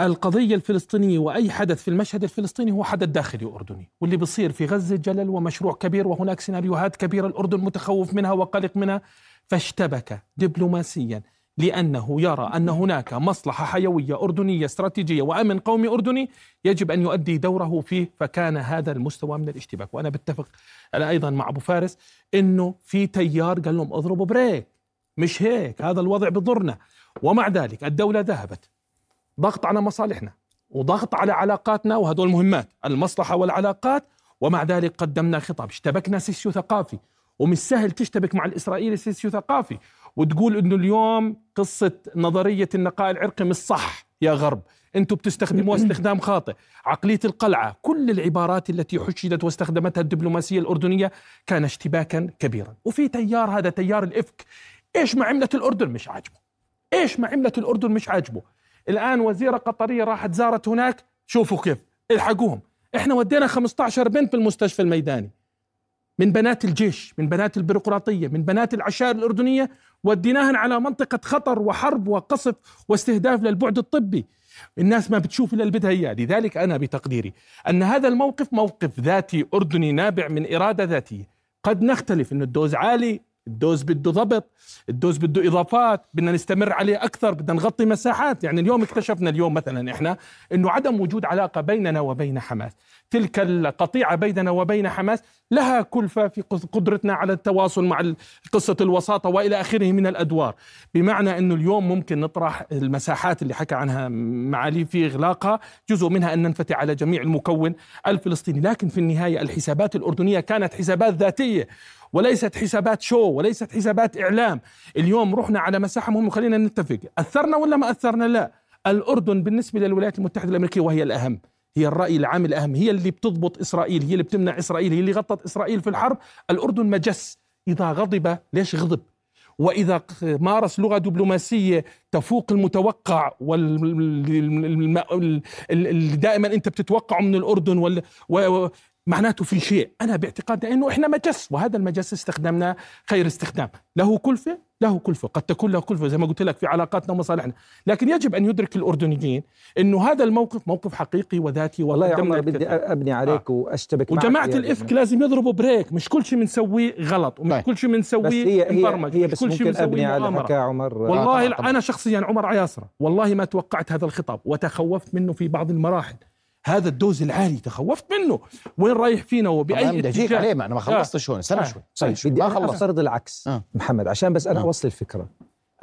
القضية الفلسطينية وأي حدث في المشهد الفلسطيني هو حدث داخلي أردني واللي بصير في غزة جلل ومشروع كبير وهناك سيناريوهات كبيرة الأردن متخوف منها وقلق منها فاشتبك دبلوماسيا لأنه يرى أن هناك مصلحة حيوية أردنية استراتيجية وأمن قومي أردني يجب أن يؤدي دوره فيه فكان هذا المستوى من الاشتباك. وأنا بتفق أيضا مع أبو فارس أنه في تيار قال لهم اضربوا brake مش هيك هذا الوضع بضرنا. ومع ذلك الدولة ذهبت ضغط على مصالحنا وضغط على علاقاتنا وهدول مهمات المصلحة والعلاقات. ومع ذلك قدمنا خطاب اشتبكنا socio ثقافي. ومش سهل تشتبك مع الإسرائيلي socio ثقافي وتقول إنه اليوم قصة نظرية النقاء العرقي مش صح يا غرب. أنتم بتستخدموها استخدام خاطئ. عقلية القلعة كل العبارات التي حشدت واستخدمتها الدبلوماسية الأردنية كان اشتباكا كبيرا. وفي تيار هذا تيار الإفك. إيش ما عملت الأردن مش عاجبه. إيش ما عملت الأردن مش عاجبه. الآن وزيرة قطرية راحت زارت هناك. شوفوا كيف إلحقوهم. إحنا ودينا 15 بنت في المستشفى الميداني. من بنات الجيش من بنات البيروقراطية من بنات العشائر الأردنية وديناهن على منطقة خطر وحرب وقصف واستهداف للبعد الطبي. الناس ما بتشوف بدها اياه، لذلك أنا بتقديري أن هذا الموقف موقف ذاتي أردني نابع من إرادة ذاتية، قد نختلف انه ال dose عالي ال dose بده ضبط ال dose بده إضافات بدنا نستمر عليه أكثر بدنا نغطي مساحات. يعني اليوم اكتشفنا اليوم مثلا إحنا إنه عدم وجود علاقة بيننا وبين حماس. تلك القطيعة بيننا وبين حماس لها كلفة في قدرتنا على التواصل مع قصة الوساطة وإلى آخره من الأدوار. بمعنى إنه اليوم ممكن نطرح المساحات اللي حكى عنها معالي في إغلاقها جزء منها أن ننفتح على جميع المكون الفلسطيني. لكن في النهاية الحسابات الأردنية كانت حسابات ذاتية. وليست حسابات شو وليست حسابات إعلام. اليوم رحنا على مساحة مهمة خلينا نتفق. أثرنا ولا ما أثرنا؟ لا. الأردن بالنسبة للولايات المتحدة الأمريكية وهي الأهم. هي الرأي العام الأهم. هي اللي بتضبط إسرائيل هي اللي بتمنع إسرائيل هي اللي غطت إسرائيل في الحرب. الأردن مجس إذا غضب ليش غضب؟ وإذا مارس لغة دبلوماسية تفوق المتوقع وال دائما أنت بتتوقعه من الأردن وال معناته في شيء أنا باعتقادي أنه إحنا مجس وهذا المجس استخدمناه خير استخدام له كلفه له كلفه قد تكون له كلفه زي ما قلت لك في علاقاتنا ومصالحنا لكن يجب أن يدرك الأردنيين أنه هذا الموقف موقف حقيقي وذاتي والله يا عمر بدي. أبني عليك وأشتبك معك وجماعة يا الإفك ابني. لازم يضربوا break مش كل شيء بنسويه غلط ومش طيب. كل شيء بنسويه هي هي مبرمج هي بس كل شيء ممكن أبني بنسويه على. حكى عمر والله طبعاً. أنا شخصيا عمر عياسره والله ما توقعت هذا الخطاب وتخوفت منه في بعض المراحل هذا ال dose العالي تخوفت منه. وين رايح فينا وبأي بدي أجيك اتجاه؟ عليه ما أنا ما خلصتش هون استنى آه. شوي. استنى طيب شوي بدي ما خلصت. افترض العكس. آه. محمد عشان بس أنا آه. أوصل الفكرة.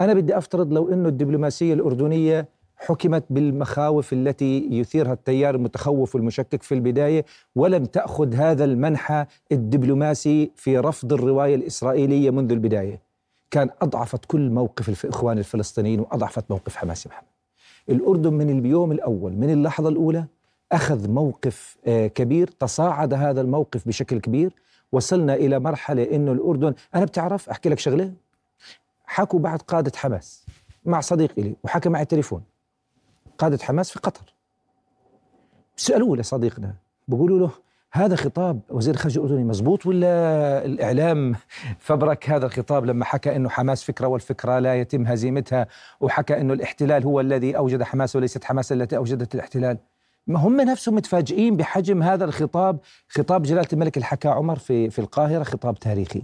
أنا بدي افترض لو إنه الدبلوماسية الأردنية حكمت بالمخاوف التي يثيرها التيار المتخوف والمشكك في البداية ولم تأخذ هذا المنحى الدبلوماسي في رفض الرواية الإسرائيلية منذ البداية. كان أضعفت كل موقف الاخوان الفلسطينيين وأضعفت موقف حماس محمد. الأردن من اليوم الأول من اللحظة الأولى أخذ موقف آه، كبير تصاعد هذا الموقف بشكل كبير وصلنا إلى مرحلة إنه الأردن أنا بتعرف أحكي لك شغلة؟ حكوا بعد قادة حماس مع صديق لي وحكى معي تليفون قادة حماس في قطر. سألوه لصديقنا بيقولوا له هذا خطاب وزير الخارجية الأردني مزبوط ولا الإعلام فبرك هذا الخطاب لما حكى إنه حماس فكرة والفكرة لا يتم هزيمتها وحكى إنه الاحتلال هو الذي أوجد حماس وليست حماس التي أوجدت الاحتلال؟ هم نفسهم متفاجئين بحجم هذا الخطاب خطاب جلالة الملك اللي حكاه عمر في في القاهرة خطاب تاريخي.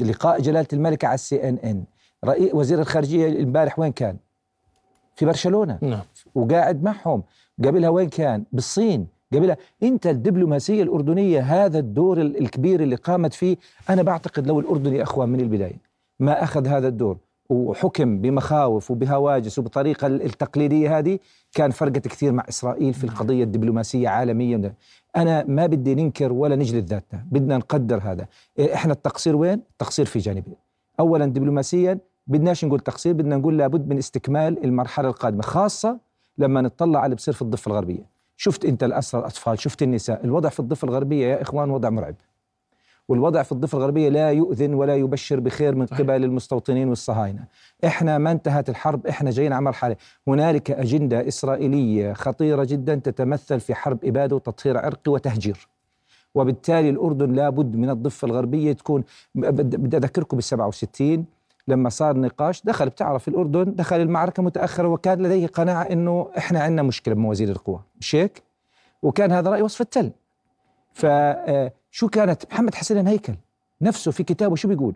لقاء جلالة الملكه على السي ان ان رئيس وزير الخارجية امبارح وين كان؟ في برشلونة. نعم. وقاعد معهم. قبلها وين كان؟ بالصين. قبلها. أنت الدبلوماسية الأردنية هذا الدور ال- الكبير اللي قامت فيه أنا بعتقد لو الاردن يا أخوان من البداية. ما أخذ هذا الدور. وحكم بمخاوف وبهواجس وبطريقة ال- التقليدية هذه كان فرقت كثير مع إسرائيل في القضية الدبلوماسية عالميا. أنا ما بدي ننكر ولا نجلد ذاتنا بدنا نقدر هذا. إيه، إحنا التقصير وين؟ التقصير في جانبين. اولا دبلوماسيا بدناش نقول تقصير بدنا نقول لابد من استكمال المرحلة القادمة خاصة لما نطلع على اللي بصير في الضفة الغربية. شفت أنت الأسرى الأطفال شفت النساء الوضع في الضفة الغربية يا إخوان وضع مرعب. والوضع في الضفة الغربية لا يؤذن ولا يبشر بخير من. قبل المستوطنين والصهاينة. إحنا ما انتهت الحرب إحنا جايين على مرحله هنالك أجندة إسرائيلية خطيرة جدا تتمثل في حرب إبادة وتطهير عرقي وتهجير. وبالتالي الأردن لابد من الضفة الغربية تكون بدي أذكركم بال 67 لما صار نقاش دخل بتعرف الأردن دخل المعركة متأخرة وكان لديه قناعة إنه إحنا عندنا مشكلة بموازين القوى. مش هيك؟ وكان هذا رأي وصف التل. فشو كانت؟ محمد حسين هيكل نفسه في كتابه شو بيقول؟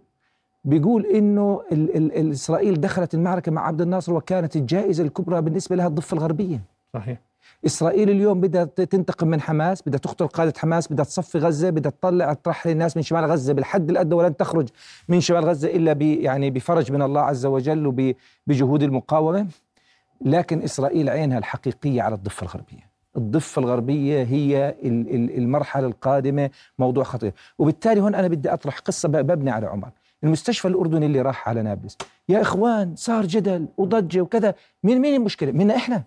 بيقول إنه ال ال ال إسرائيل دخلت المعركة مع عبد الناصر وكانت الجائزة الكبرى بالنسبة لها الضفة الغربية. صحيح. إسرائيل اليوم بدها تنتقم من حماس بدها تقتل قادة حماس بدها تصفي غزة بدها تطلع ترحل الناس من شمال غزة. بالحد الأدنى ولن تخرج من شمال غزة إلا ب يعني بفرج من الله عز وجل وبجهود المقاومة. لكن إسرائيل عينها الحقيقية على الضفة الغربية. الضفة الغربية هي ال- ال- المرحلة القادمة موضوع خطير. وبالتالي هون أنا بدي أطرح قصة ب- ببني على عمر. المستشفى الأردني اللي راح على نابلس. يا إخوان صار جدل وضجة وكذا. مين مين المشكلة؟ منا إحنا.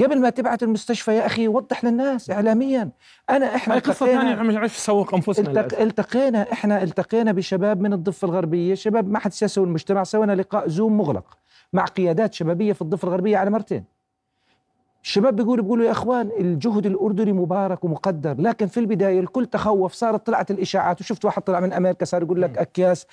قبل ما تبعت المستشفى يا أخي وضح للناس اعلاميا. أنا إحنا قصة التقينا- ثانية عم نعرف نسوق أنفسنا التق... التقينا إحنا التقينا بشباب من الضفة الغربية شباب معهد السياسة والمجتمع سوينا لقاء زوم مغلق مع قيادات شبابية في الضفة الغربية على مرتين. الشباب بيقولوا بيقولوا يا إخوان الجهد الأردني مبارك ومقدر لكن في البداية الكل تخوف صارت طلعت الإشاعات وشفت واحد طلع من أمريكا صار يقول لك أكياس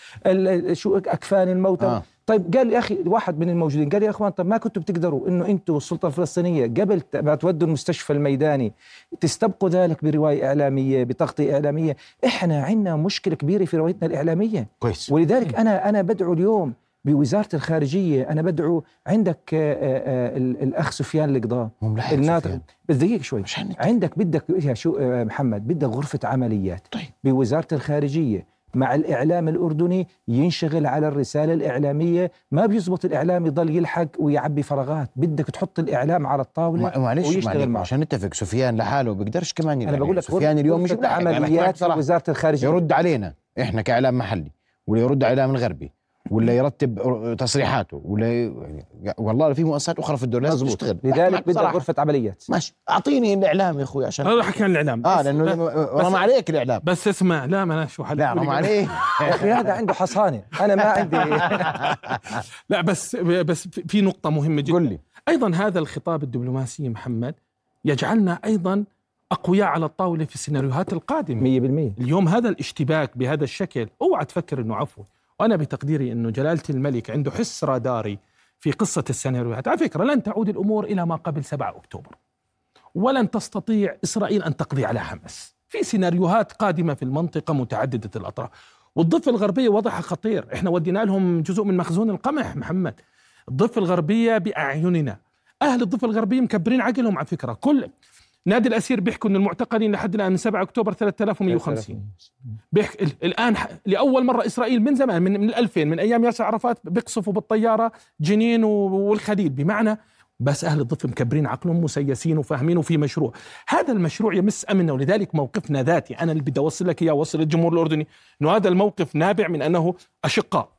شو أكفان الموتى. آه. طيب قال يا أخي واحد من الموجودين قال يا إخوان طب ما كنتوا بتقدروا إنه أنتم السلطة الفلسطينية قبل ما تودوا المستشفى الميداني تستبقوا ذلك برواية إعلامية بتغطية إعلامية؟ إحنا عندنا مشكلة كبيرة في روايتنا الإعلامية. كويس. ولذلك أنا أنا بدعو اليوم بوزارة الخارجية أنا بدعو عندك آه، آه، آه، ال- الأخ سفيان القضاء. الناطق. بس دقيقه شوي. مش. عندك بدك يا شو محمد بدك غرفة عمليات. طيب. بوزارة الخارجية مع الإعلام الأردني ينشغل على الرسالة الإعلامية ما بيزبط الإعلام يضل يلحق ويعبي فراغات. بدك تحط الإعلام على الطاولة مع- معلش ويشتغل معه عشان نتفق سفيان لحاله بيقدرش كمان أنا بقول لك سفيان اليوم مش عمليات في. وزاره الخارجية. يرد علينا إحنا كإعلام محلي ولا يرد على الاعلام الغربي. ولا يرتب تصريحاته ولا ي- يعني والله في مؤسسات أخرى في الدولة لازم تشتغل. لذلك بدك بصراحة. غرفة عمليات. ماشي. أعطيني الإعلام يا أخوي عشان هذا حكي عن الإعلام. آه لأنه بس, رمى عليك الإعلام. بس اسمع لا ما أنا شو حل لا رمى عليه يا أخي هذا عنده حصانة. أنا ما عندي لا بس بس في نقطة مهمة جدا. قل لي. أيضا هذا الخطاب الدبلوماسي محمد يجعلنا أيضا أقوياء على الطاولة في السيناريوهات القادمة. 100% اليوم هذا الاشتباك بهذا الشكل أوعى تفكر إنه عفو وأنا بتقديري أنه جلالة الملك عنده حس راداري في قصة السيناريوهات على فكرة لن تعود الأمور إلى ما قبل 7 أكتوبر. ولن تستطيع إسرائيل أن تقضي على حماس. في سيناريوهات قادمة في المنطقة متعددة الأطراف. والضفة الغربية وضعها خطير. إحنا ودينا لهم جزء من مخزون القمح محمد. الضفة الغربية بأعيننا. أهل الضفة الغربية مكبرين عقلهم على فكرة. كل نادي الأسير بيحكوا إن المعتقلين لحد الآن من 7 أكتوبر 3150 بيحكي الآن لأول مرة إسرائيل من زمان من, من 2000 من أيام ياسر عرفات بيقصفوا بالطيارة جنين والخليل بمعنى بس أهل الضفة مكبرين عقلهم مسيسين وفاهمين وفي مشروع. هذا المشروع يمس امننا ولذلك موقفنا ذاتي. أنا اللي بدي أوصل لك إياه اوصل للجمهور الأردني إنه هذا الموقف نابع من أنه أشقاء.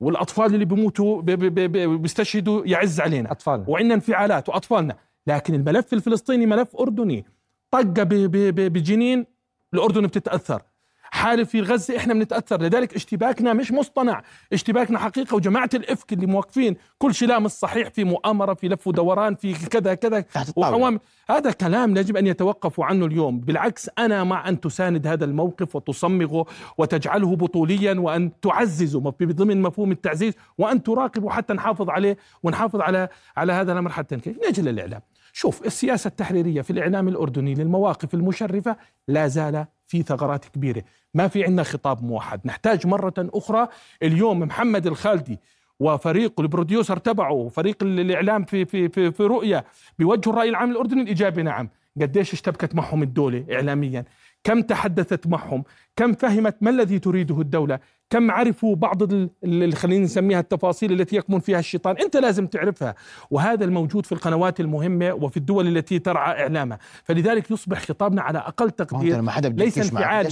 والأطفال اللي بيموتوا بيستشهدوا يعز علينا. أطفالنا. وعندنا انفعالات وأطفالنا. لكن الملف الفلسطيني ملف أردني. طقه بجنين الأردن بتتأثر. حاله في غزة إحنا بنتأثر. لذلك اشتباكنا مش مصطنع. اشتباكنا حقيقة وجماعة الإفك اللي موقفين. كل شيء لا مش صحيح في مؤامرة في لف ودوران في كذا كذا وحوام. هذا كلام يجب أن يتوقفوا عنه اليوم. بالعكس أنا مع أن تساند هذا الموقف وتصمغه وتجعله بطوليا وأن تعززه ضمن مفهوم التعزيز وأن تراقبه حتى نحافظ عليه ونحافظ على على هذا الأمر حتى كيف نجي للاعلام شوف السياسة التحريرية في الإعلام الأردني للمواقف المشرفة لا زال في ثغرات كبيرة. ما في عندنا خطاب موحد. نحتاج مرة أخرى. اليوم محمد الخالدي وفريق البروديوسر تبعه وفريق الإعلام في, في, في, في رؤية بيوجهوا الرأي العام الأردني الإجابة نعم. قديش اشتبكت معهم الدولة إعلاميا. كم تحدثت معهم؟ كم فهمت ما الذي تريده الدولة؟ كم عرفوا بعض اللي خلينا نسميها التفاصيل التي يكمن فيها الشيطان؟ أنت لازم تعرفها. وهذا الموجود في القنوات المهمة وفي الدول التي ترعى إعلامها. فلذلك يصبح خطابنا على أقل تقدير ما حدا ليس انفعالي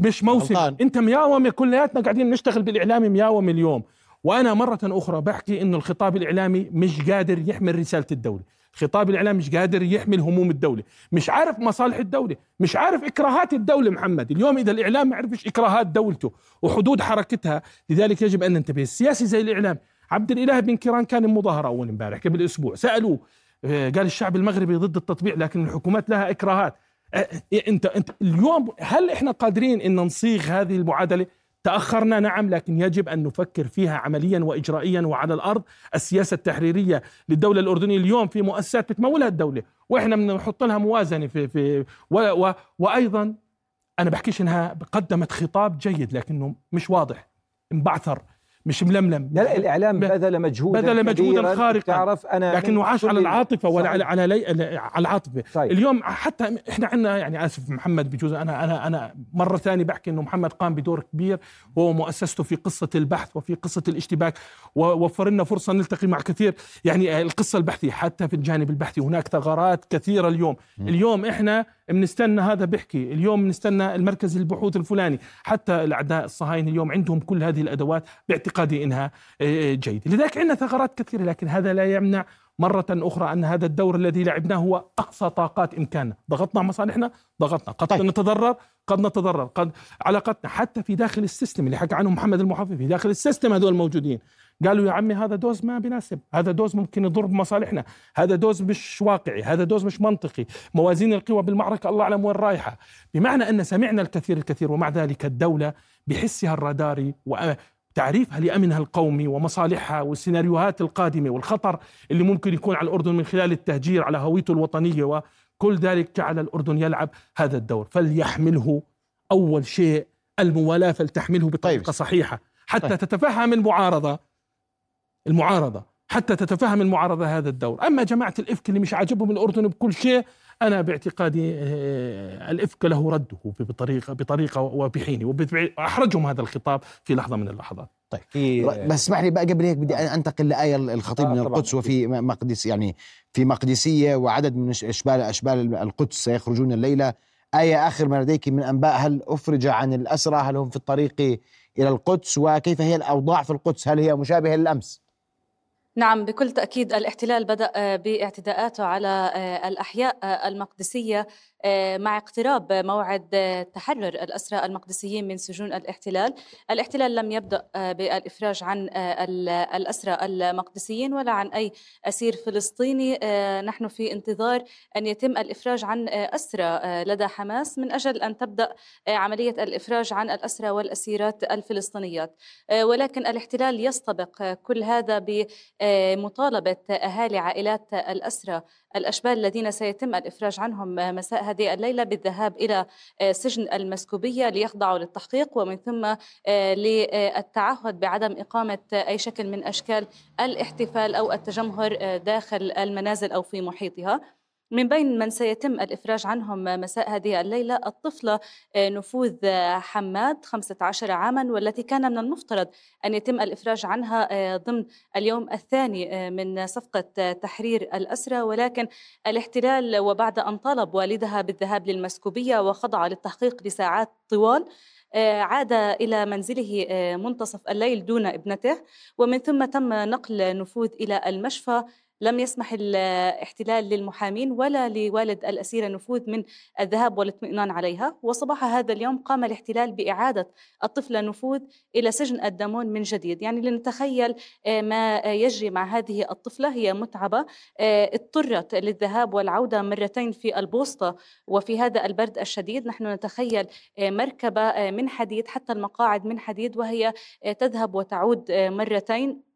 مش موسم. أنت مياومه كلياتنا قاعدين نشتغل بالإعلام مياوم اليوم. وأنا مرة أخرى بحكي إنه الخطاب الإعلامي مش قادر يحمل رسالة الدولة. خطاب الإعلام مش قادر يحمل هموم الدولة مش عارف مصالح الدولة مش عارف إكراهات الدولة محمد. اليوم إذا الإعلام ما عرفش إكراهات دولته وحدود حركتها لذلك يجب أن ننتبه. السياسي زي الإعلام عبد الإله بن كيران كان مظاهرة أول امبارح قبل أسبوع. سألوه آه، قال الشعب المغربي ضد التطبيع لكن الحكومات لها إكراهات. آه، أنت أنت اليوم هل إحنا قادرين إن نصيغ هذه المعادلة؟ تأخرنا نعم لكن يجب أن نفكر فيها عمليا وإجرائيا وعلى الأرض. السياسة التحريرية للدولة الأردنية اليوم في مؤسسات بتمولها الدولة وإحنا بنحط لها موازنة في, في و و وأيضا أنا بحكيش إنها قدمت خطاب جيد لكنه مش واضح مبعثر مش ململم. لا, لا الإعلام بذل مجهودا بذل مجهودا خارقا. تعرف أنا لكنه عاش على العاطفة ولا على على, لي على العاطفة. طيب. اليوم حتى إحنا عندنا يعني آسف محمد بجوز أنا أنا أنا مرة ثانية بحكي إنه محمد قام بدور كبير وهو مؤسسته في قصة البحث وفي قصة الاشتباك ووفر لنا فرصة نلتقي مع كثير. يعني القصة البحثية حتى في الجانب البحثي هناك ثغرات كثيرة اليوم. م. اليوم إحنا بنستنى هذا بيحكي. اليوم بنستنى المركز البحوث الفلاني. حتى الأعداء الصهاينة اليوم عندهم كل هذه الأدوات باعتقادي إنها آه، جيدة. لذلك عندنا ثغرات كثيرة لكن هذا لا يمنع مرة أخرى أن هذا الدور الذي لعبناه هو أقصى طاقات إمكاننا. ضغطنا مصالحنا ضغطنا. قد طيب. نتضرر قد نتضرر. قد علاقتنا حتى في داخل ال system اللي حكى عنه محمد المحافظ في داخل ال system هذول موجودين. قالوا يا عمي هذا dose ما بيناسب هذا dose ممكن يضر بمصالحنا. هذا dose مش واقعي. هذا dose مش منطقي. موازين القوى بالمعركة الله أعلم وين رايحة. بمعنى أن سمعنا الكثير الكثير ومع ذلك الدولة بحسها الراداري تعريفها لأمنها القومي ومصالحها والسيناريوهات القادمة والخطر اللي ممكن يكون على الأردن من خلال التهجير على هويته الوطنية وكل ذلك جعل الأردن يلعب هذا الدور. فليحمله أول شيء الموالاة فلتحمله بطريقة طيب. صحيحة. حتى طيب. تتفهم المعارضة المعارضة حتى تتفهم المعارضة هذا الدور. أما جماعة الإفك اللي مش عاجبهم الأردن بكل شيء أنا باعتقادي آه، الإفك له رده بطريقة بطريقة وبحين واحرجهم هذا الخطاب في لحظة من اللحظات. طيب بس اسمح لي بقى قبل هيك بدي أنتقل لآية الخطيب آه من القدس وفي مقدس يعني في مقدسية وعدد من اشبال إشبال القدس سيخرجون الليلة. آية آخر ما لديك من أنباء؟ هل أفرج عن الأسرى؟ هل هم في الطريق إلى القدس؟ وكيف هي الأوضاع في القدس؟ هل هي مشابهة للأمس؟ نعم بكل تأكيد الاحتلال بدأ باعتداءاته على الأحياء المقدسية مع اقتراب موعد تحرر الأسرى المقدسيين من سجون الاحتلال. الاحتلال لم يبدأ بالإفراج عن الأسرى المقدسيين ولا عن أي أسير فلسطيني. نحن في انتظار أن يتم الإفراج عن أسرى لدى حماس من أجل أن تبدأ عملية الإفراج عن الأسرى والأسيرات الفلسطينيات. ولكن الاحتلال يستبق كل هذا بمطالبة أهالي عائلات الأسرى الأشبال الذين سيتم الإفراج عنهم مساء هذه الليلة بالذهاب إلى سجن المسكوبية ليخضعوا للتحقيق ومن ثم للتعهد بعدم إقامة أي شكل من أشكال الاحتفال أو التجمهر داخل المنازل أو في محيطها. من بين من سيتم الإفراج عنهم مساء هذه الليلة الطفلة آه، نفوذ آه، حماد 15 عاما والتي كان من المفترض أن يتم الإفراج عنها آه، ضمن اليوم الثاني من صفقة تحرير الأسرى ولكن الاحتلال وبعد أن طالب والدها بالذهاب للمسكوبية وخضع للتحقيق لساعات طوال عاد إلى منزله منتصف الليل دون ابنته. ومن ثم تم نقل نفوذ إلى المشفى. لم يسمح الاحتلال للمحامين ولا لوالد الأسيرة نفوذ من الذهاب والاطمئنان عليها. وصباح هذا اليوم قام الاحتلال بإعادة الطفلة نفوذ إلى سجن الدامون من جديد. يعني لنتخيل آه، ما يجري مع هذه الطفلة. هي متعبة. آه، اضطرت للذهاب والعودة مرتين في البوسطة وفي هذا البرد الشديد. نحن نتخيل آه، مركبة من حديد حتى المقاعد من حديد وهي تذهب وتعود مرتين.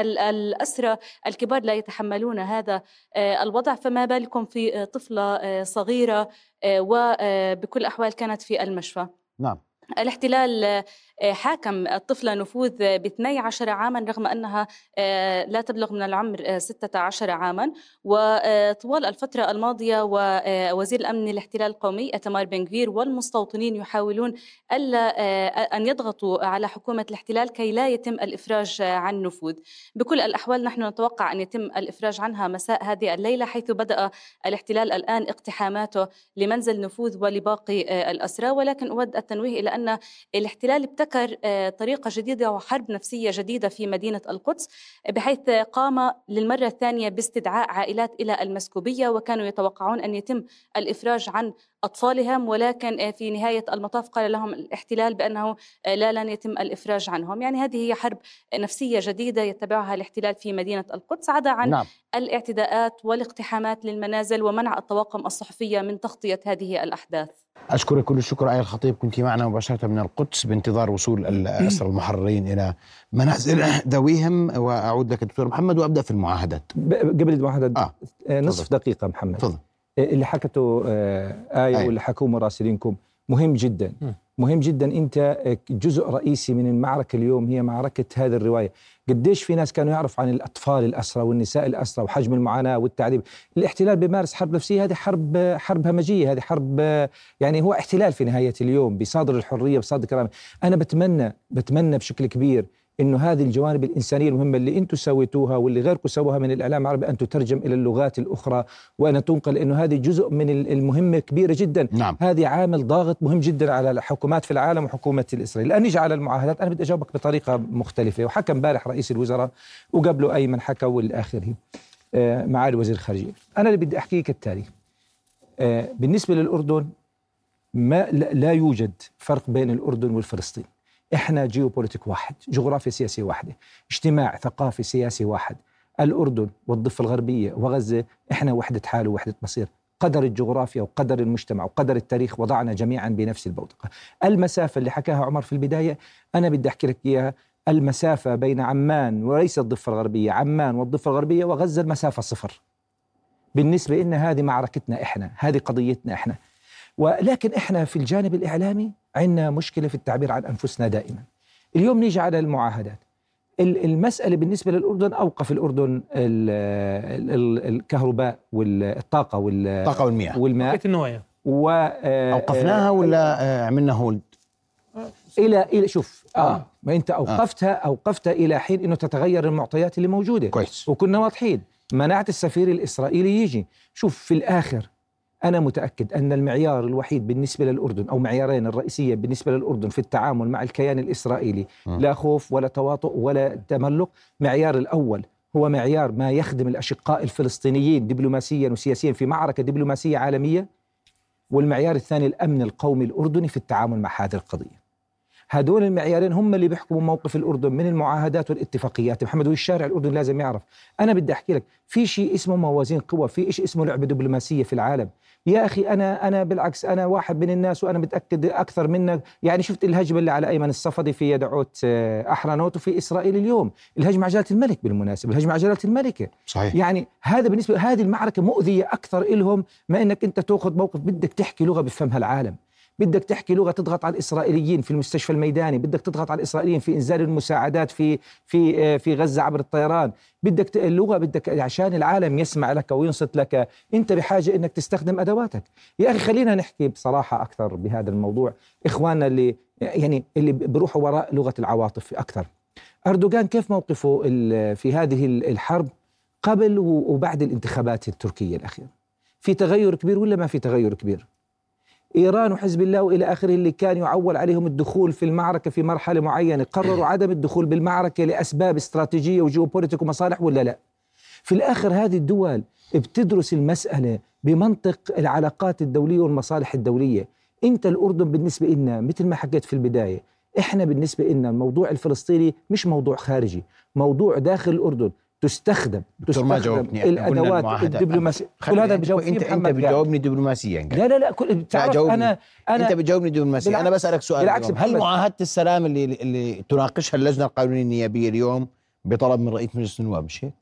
الأسرى الكبار لا يتحملون هذا آه، الوضع. فما بالكم في آه، طفلة آه، صغيرة وبكل أحوال كانت في المشفى؟ نعم. الاحتلال حاكم الطفلة نفوذ ب 12 عاما رغم أنها آه، لا تبلغ من العمر 16 آه، عاما. وطوال الفترة الماضية ووزير الأمن الاحتلال القومي أتمار بنغفير والمستوطنين يحاولون ألا أن يضغطوا على حكومة الاحتلال كي لا يتم الإفراج عن نفوذ. بكل الأحوال نحن نتوقع أن يتم الإفراج عنها مساء هذه الليلة حيث بدأ الاحتلال الآن اقتحاماته لمنزل نفوذ ولباقي الأسرى. ولكن أود التنويه إلى أن الاحتلال ابتكر ابتكر آه، طريقة جديدة وحرب نفسية جديدة في مدينة القدس بحيث قام للمرة الثانية باستدعاء عائلات إلى المسكوبية وكانوا يتوقعون أن يتم الإفراج عن أطفالهم ولكن آه، في نهاية المطاف قال لهم الاحتلال بأنه آه، لا لن يتم الإفراج عنهم. يعني هذه هي حرب نفسية جديدة يتبعها الاحتلال في مدينة القدس. عدا عن نعم. الاعتداءات والاقتحامات للمنازل ومنع الطواقم الصحفية من تغطية هذه الأحداث. أشكرك كل الشكر آية الخطيب كنت معنا مباشرة من القدس بانتظار وصول الأسرى المحررين إلى منازل ذويهم وأعود لك دكتور محمد وأبدأ في المعاهدات قبل المعاهدات آه. آه، نصف دقيقة محمد تفضل اللي حكته آه، آية, آية. واللي حكوه مراسلينكم مهم جدا. مهم جدا آه، جزء رئيسي من المعركة اليوم هي معركة هذه الرواية قديش في ناس كانوا يعرفوا عن الأطفال الاسرى والنساء الاسرى وحجم المعاناة والتعذيب. الاحتلال بيمارس حرب نفسية هذه حرب حرب همجية هذه حرب يعني هو احتلال في نهاية اليوم بصادر الحرية بصادر الكرامه أنا بتمنى بتمنى بشكل كبير إنه هذه الجوانب الإنسانية المهمة اللي أنتم سويتوها واللي غيركم سووها من الإعلام العربي أن تترجم إلى اللغات الأخرى. وان تنقل انه هذه جزء من المهمة كبيرة جدا. نعم. هذه عامل ضاغط مهم جدا على الحكومات في العالم وحكومة الاسرائيل الان نيجي على المعاهدات أنا بدي أجاوبك بطريقة مختلفة. وحكى امبارح رئيس الوزراء وقبله ايمن حكى والاخره آه، معالي وزير الخارجية. أنا اللي بدي أحكيه كالتالي. آه، بالنسبة للأردن ما لا يوجد فرق بين الأردن والفلسطين. إحنا جيوبوليتيك واحد جغرافيا سياسية واحدة اجتماع ثقافي سياسي واحد الأردن والضفة الغربية وغزة إحنا وحدة حال ووحدة مصير. قدر الجغرافيا وقدر المجتمع وقدر التاريخ وضعنا جميعا بنفس البوتقة. المسافة اللي حكاها عمر في البداية أنا بدي أحكي لك إياها. المسافة بين عمان وليس الضفة الغربية عمان والضفة الغربية وغزة المسافة صفر. بالنسبة لنا هذه معركتنا إحنا هذه قضيتنا إحنا. ولكن إحنا في الجانب الإعلامي عندنا مشكلة في التعبير عن أنفسنا دائما. اليوم نيجي على المعاهدات. المسألة بالنسبة للأردن أوقف الأردن الكهرباء والطاقة الطاقة والمياه. والماء. النوايا. و آه، أوقفناها ولا آه، عملنا هولد؟ إلى إلى شوف آه, آه. ما أنت اوقفتها آه. أوقفتها إلى حين إنه تتغير المعطيات اللي موجودة. كويس. وكنا واضحين. منعت السفير الإسرائيلي يجي. شوف في الآخر أنا متأكد أن المعيار الوحيد بالنسبة للأردن أو معيارين الرئيسية بالنسبة للأردن في التعامل مع الكيان الإسرائيلي م. لا خوف ولا تواطؤ ولا تملق. معيار الأول هو معيار ما يخدم الأشقاء الفلسطينيين دبلوماسيا وسياسيا في معركة دبلوماسية عالمية. والمعيار الثاني الأمن القومي الأردني في التعامل مع هذه القضية. هدول المعيارين هم اللي بيحكموا موقف الأردن من المعاهدات والاتفاقيات. محمد والشارع الأردني لازم يعرف؟ أنا بدي أحكي لك في شيء اسمه موازين قوى في شيء اسمه لعبة دبلوماسية في العالم. يا أخي أنا أنا بالعكس أنا واحد من الناس وأنا متأكد أكثر منك. يعني شفت الهجمة اللي على أيمن الصفدي في يدعوت آه، أحرنوت وفي إسرائيل اليوم. الهجمة على جلالة الملك بالمناسبة الهجمة على جلالة الملكه صحيح. يعني هذا بالنسبة هذه المعركة مؤذية أكثر لهم ما إنك أنت تأخذ موقف بدك تحكي لغة بفهمها العالم. بدك تحكي لغة تضغط على الإسرائيليين في المستشفى الميداني بدك تضغط على الإسرائيليين في إنزال المساعدات في في آه، في غزة عبر الطيران. بدك اللغة بدك عشان العالم يسمع لك وينصت لك أنت بحاجة إنك تستخدم أدواتك. يا أخي خلينا نحكي بصراحة أكثر بهذا الموضوع إخواننا اللي يعني اللي بيروحوا وراء لغة العواطف أكثر. أردوغان كيف موقفه في هذه الحرب قبل وبعد الانتخابات التركية الأخيرة؟ في تغير كبير ولا ما في تغير كبير؟ إيران وحزب الله وإلى آخره اللي كان يعول عليهم الدخول في المعركة في مرحلة معينة. قرروا عدم الدخول بالمعركة لأسباب استراتيجية وجيوبوليتيك ومصالح ولا لا؟ في الآخر هذه الدول بتدرس المسألة بمنطق العلاقات الدولية والمصالح الدولية. أنت الأردن بالنسبة لنا مثل ما حكيت في البداية إحنا بالنسبة لنا الموضوع الفلسطيني مش موضوع خارجي موضوع داخل الأردن. تستخدم دكتور ما جاوبني الأدوات الدبلوماسية. كل هذا بجاوب انت أنت بتجاوبني دبلوماسيا لا لا لا كل أنا أنا أنت بتجاوبني دبلوماسيا. أنا بسألك سؤال بالعكس هل معاهدة السلام اللي اللي تناقشها اللجنة القانونية النيابية اليوم بطلب من رئيس مجلس النواب مش هيك؟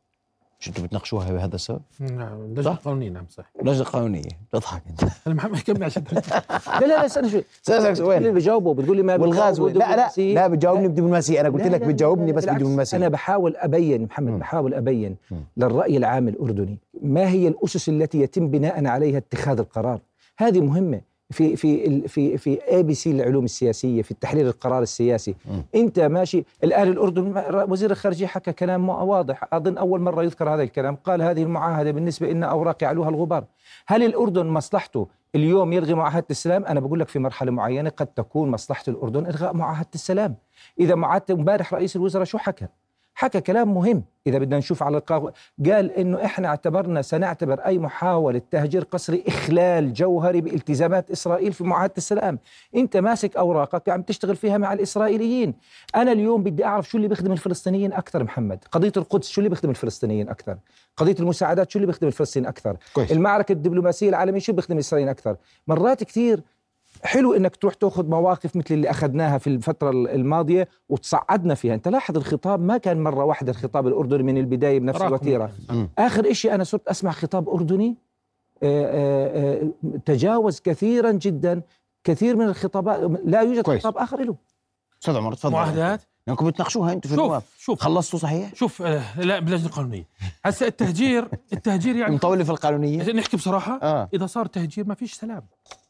أنتم بتناقشوها بهذا السبب؟ نعم لجنة قانونية نعم صح لجنة قانونية. بتضحك انت. أنا محمد كمل عشان لا لا لا استنى شوي. سألك سؤال. اللي بجاوبه بتقول لي ما والغاز لا لا لا بتجاوبني بدبلوماسيه أنا قلت لك بتجاوبني بس بدبلوماسية. أنا بحاول أبين محمد م. بحاول أبين م. للرأي العام الأردني. ما هي الأسس التي يتم بناء عليها اتخاذ القرار؟ هذه مهمة. في في في في ABC العلوم السياسية في التحليل القرار السياسي. م. أنت ماشي الآن الأردن وزير الخارجية حكى كلام واضح. أظن أول مرة يذكر هذا الكلام. قال هذه المعاهدة بالنسبة لنا اوراق يعلوها الغبار. هل الأردن مصلحته اليوم يلغي معاهدة السلام؟ أنا بقول لك في مرحلة معينة قد تكون مصلحة الأردن إلغاء معاهدة السلام. إذا معاهدة امبارح رئيس الوزراء شو حكى؟ حكى كلام مهم. إذا بدنا نشوف على القهوة قال إنه إحنا اعتبرنا سنعتبر أي محاولة تهجير قسري إخلال جوهري بالتزامات إسرائيل في معاهدة السلام. أنت ماسك أوراقك عم تشتغل فيها مع الإسرائيليين. أنا اليوم بدي أعرف شو اللي بيخدم الفلسطينيين أكثر محمد؟ قضية القدس شو اللي بيخدم الفلسطينيين أكثر؟ قضية المساعدات شو اللي بيخدم الفلسطينيين أكثر؟ كويس. المعركة الدبلوماسية العالمية شو بيخدم الإسرائيليين أكثر؟ مرات كثير حلو إنك تروح تأخذ مواقف مثل اللي أخذناها في الفترة الماضية وتصعدنا فيها. أنت لاحظ الخطاب ما كان مرة واحدة الخطاب الأردني من البداية بنفس الوتيرة. آخر شيء أنا صرت أسمع خطاب أردني آآ آآ تجاوز كثيرا جدا. كثير من الخطابات لا يوجد كويس. خطاب آخر له. أستاذ عمر تفضل. معاهدات؟ لأنكم بتناقشوها أنتم في شوف شوف. خلصتوا صحيح؟ شوف آه لا باللجنه القانونيه هسه التهجير التهجير يعني مطولة في القانونية. نحكي بصراحة آه. إذا صار تهجير ما فيش سلام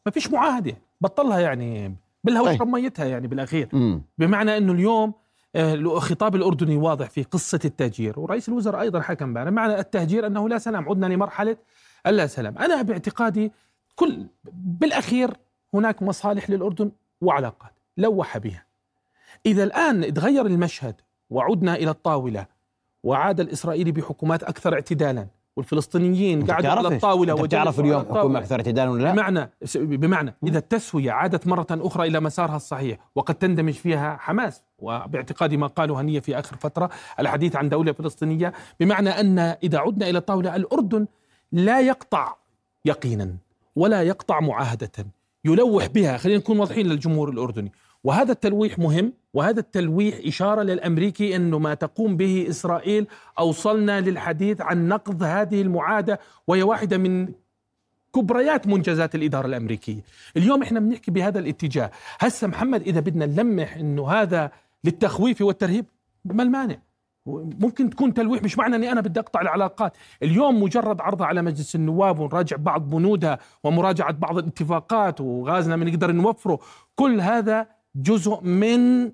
ما فيش معاهدة. بطلها يعني بالهوى طيب. ميتها يعني بالأخير م. بمعنى إنه اليوم الخطاب آه، الأردني واضح في قصة التهجير ورئيس الوزراء أيضا حكم بها معنى التهجير أنه لا سلام عدنا لمرحلة اللا سلام أنا باعتقادي كل بالأخير هناك مصالح للأردن وعلاقات لوح بها إذا الآن تغير المشهد وعدنا إلى الطاولة وعاد الإسرائيلي بحكومات أكثر اعتدالا والفلسطينيين قاعدوا على الطاولة وتعرف اليوم حكومة أكثر اعتدالا ولا لا؟ بمعنى بمعنى إذا التسوية عادت مرة أخرى إلى مسارها الصحيح وقد تندمج فيها حماس وباعتقادي ما قاله هنية في آخر فترة الحديث عن دولة فلسطينية بمعنى أن إذا عدنا إلى الطاولة الأردن لا يقطع يقينا ولا يقطع معاهدة يلوح بها. خلينا نكون واضحين للجمهور الأردني. وهذا التلويح مهم وهذا التلويح إشارة للأمريكي أنه ما تقوم به إسرائيل أوصلنا للحديث عن نقض هذه المعادة وهي واحدة من كبريات منجزات الإدارة الأمريكية. اليوم إحنا بنحكي بهذا الاتجاه. هسه محمد إذا بدنا نلمح أنه هذا للتخويف والترهيب ما المانع؟ ممكن تكون تلويح مش معنى إني أنا بدي أقطع العلاقات، اليوم مجرد عرضها على مجلس النواب ونراجع بعض بنودها ومراجعة بعض الاتفاقات وغازنا بنقدر نوفره، كل هذا جزء من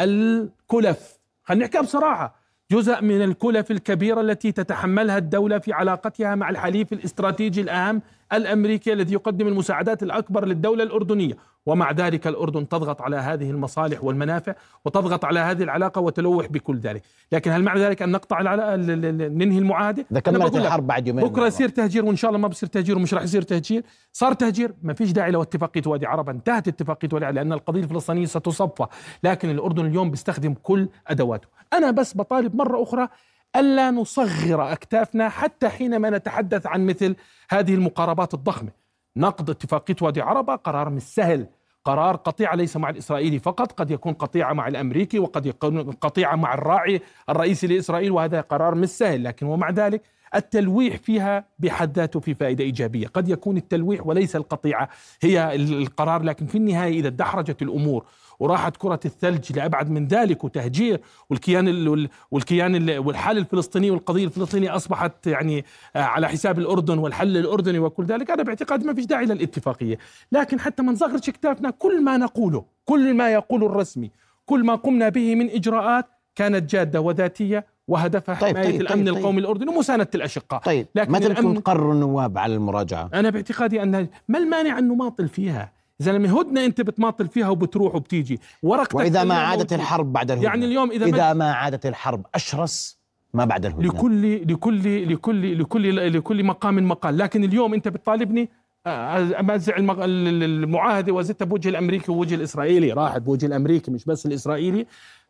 الكلف. خلينا نحكي بصراحة. جزء من الكلف الكبيرة التي تتحملها الدولة في علاقتها مع الحليف الاستراتيجي الأهم الأمريكي الذي يقدم المساعدات الأكبر للدولة الأردنية. ومع ذلك الأردن تضغط على هذه المصالح والمنافع وتضغط على هذه العلاقة وتلوح بكل ذلك. لكن هل معنى ذلك أن نقطع العلاقة ننهي المعاهدة؟ كملت الحرب بعد يومين بكرة يصير تهجير وإن شاء الله ما بصير تهجير ومش راح يصير تهجير. صار تهجير ما فيش داعي لاتفاقية وادي عرب. انتهت اتفاقية وادي عرب لأن القضية الفلسطينية ستصفى. لكن الأردن اليوم بيستخدم كل أدواته. أنا بس بطالب مرة أخرى ألا نصغر أكتافنا حتى حينما نتحدث عن مثل هذه المقاربات الضخمة. نقض اتفاقية وادي عربة قرار مش سهل. قرار قطيعة ليس مع الإسرائيلي فقط قد يكون قطيعة مع الأمريكي وقد يكون قطيعة مع الراعي الرئيسي لإسرائيل وهذا قرار مش سهل. لكن ومع ذلك التلويح فيها بحد ذاته في فائدة إيجابية. قد يكون التلويح وليس القطيعة هي القرار لكن في النهاية إذا دحرجت الأمور وراحت كرة الثلج لأبعد من ذلك وتهجير والكيان والكيان والحال الفلسطيني والقضية الفلسطينية أصبحت يعني آه، على حساب الأردن والحل الأردني وكل ذلك. أنا باعتقادي ما فيش داعي للاتفاقية. لكن حتى ما نصغرش كتافنا كل ما نقوله كل ما يقوله الرسمي كل ما قمنا به من إجراءات كانت جادة وذاتية وهدفها طيب حماية طيب الأمن طيب. القومي الأردني ومساندة الأشقاء. طيب لكن متى بتكون تقرر النواب على المراجعة؟ أنا باعتقادي أن ما المانع أن نماطل فيها؟ زلمه هدنه انت بتماطل فيها وبتروح وبتيجي. ورقتك وإذا ما عادت موجود. الحرب بعد الهدنة. يعني اليوم إذا إذا ما عادت الحرب أشرس ما بعد الهدنة. لكل لكل لكل لكل لكل مقام مقال. لكن اليوم انت بتطالبني امزع المعاهدة وزدتها بوجه الأمريكي ووجه الإسرائيلي. راحت بوجه الأمريكي مش بس الإسرائيلي.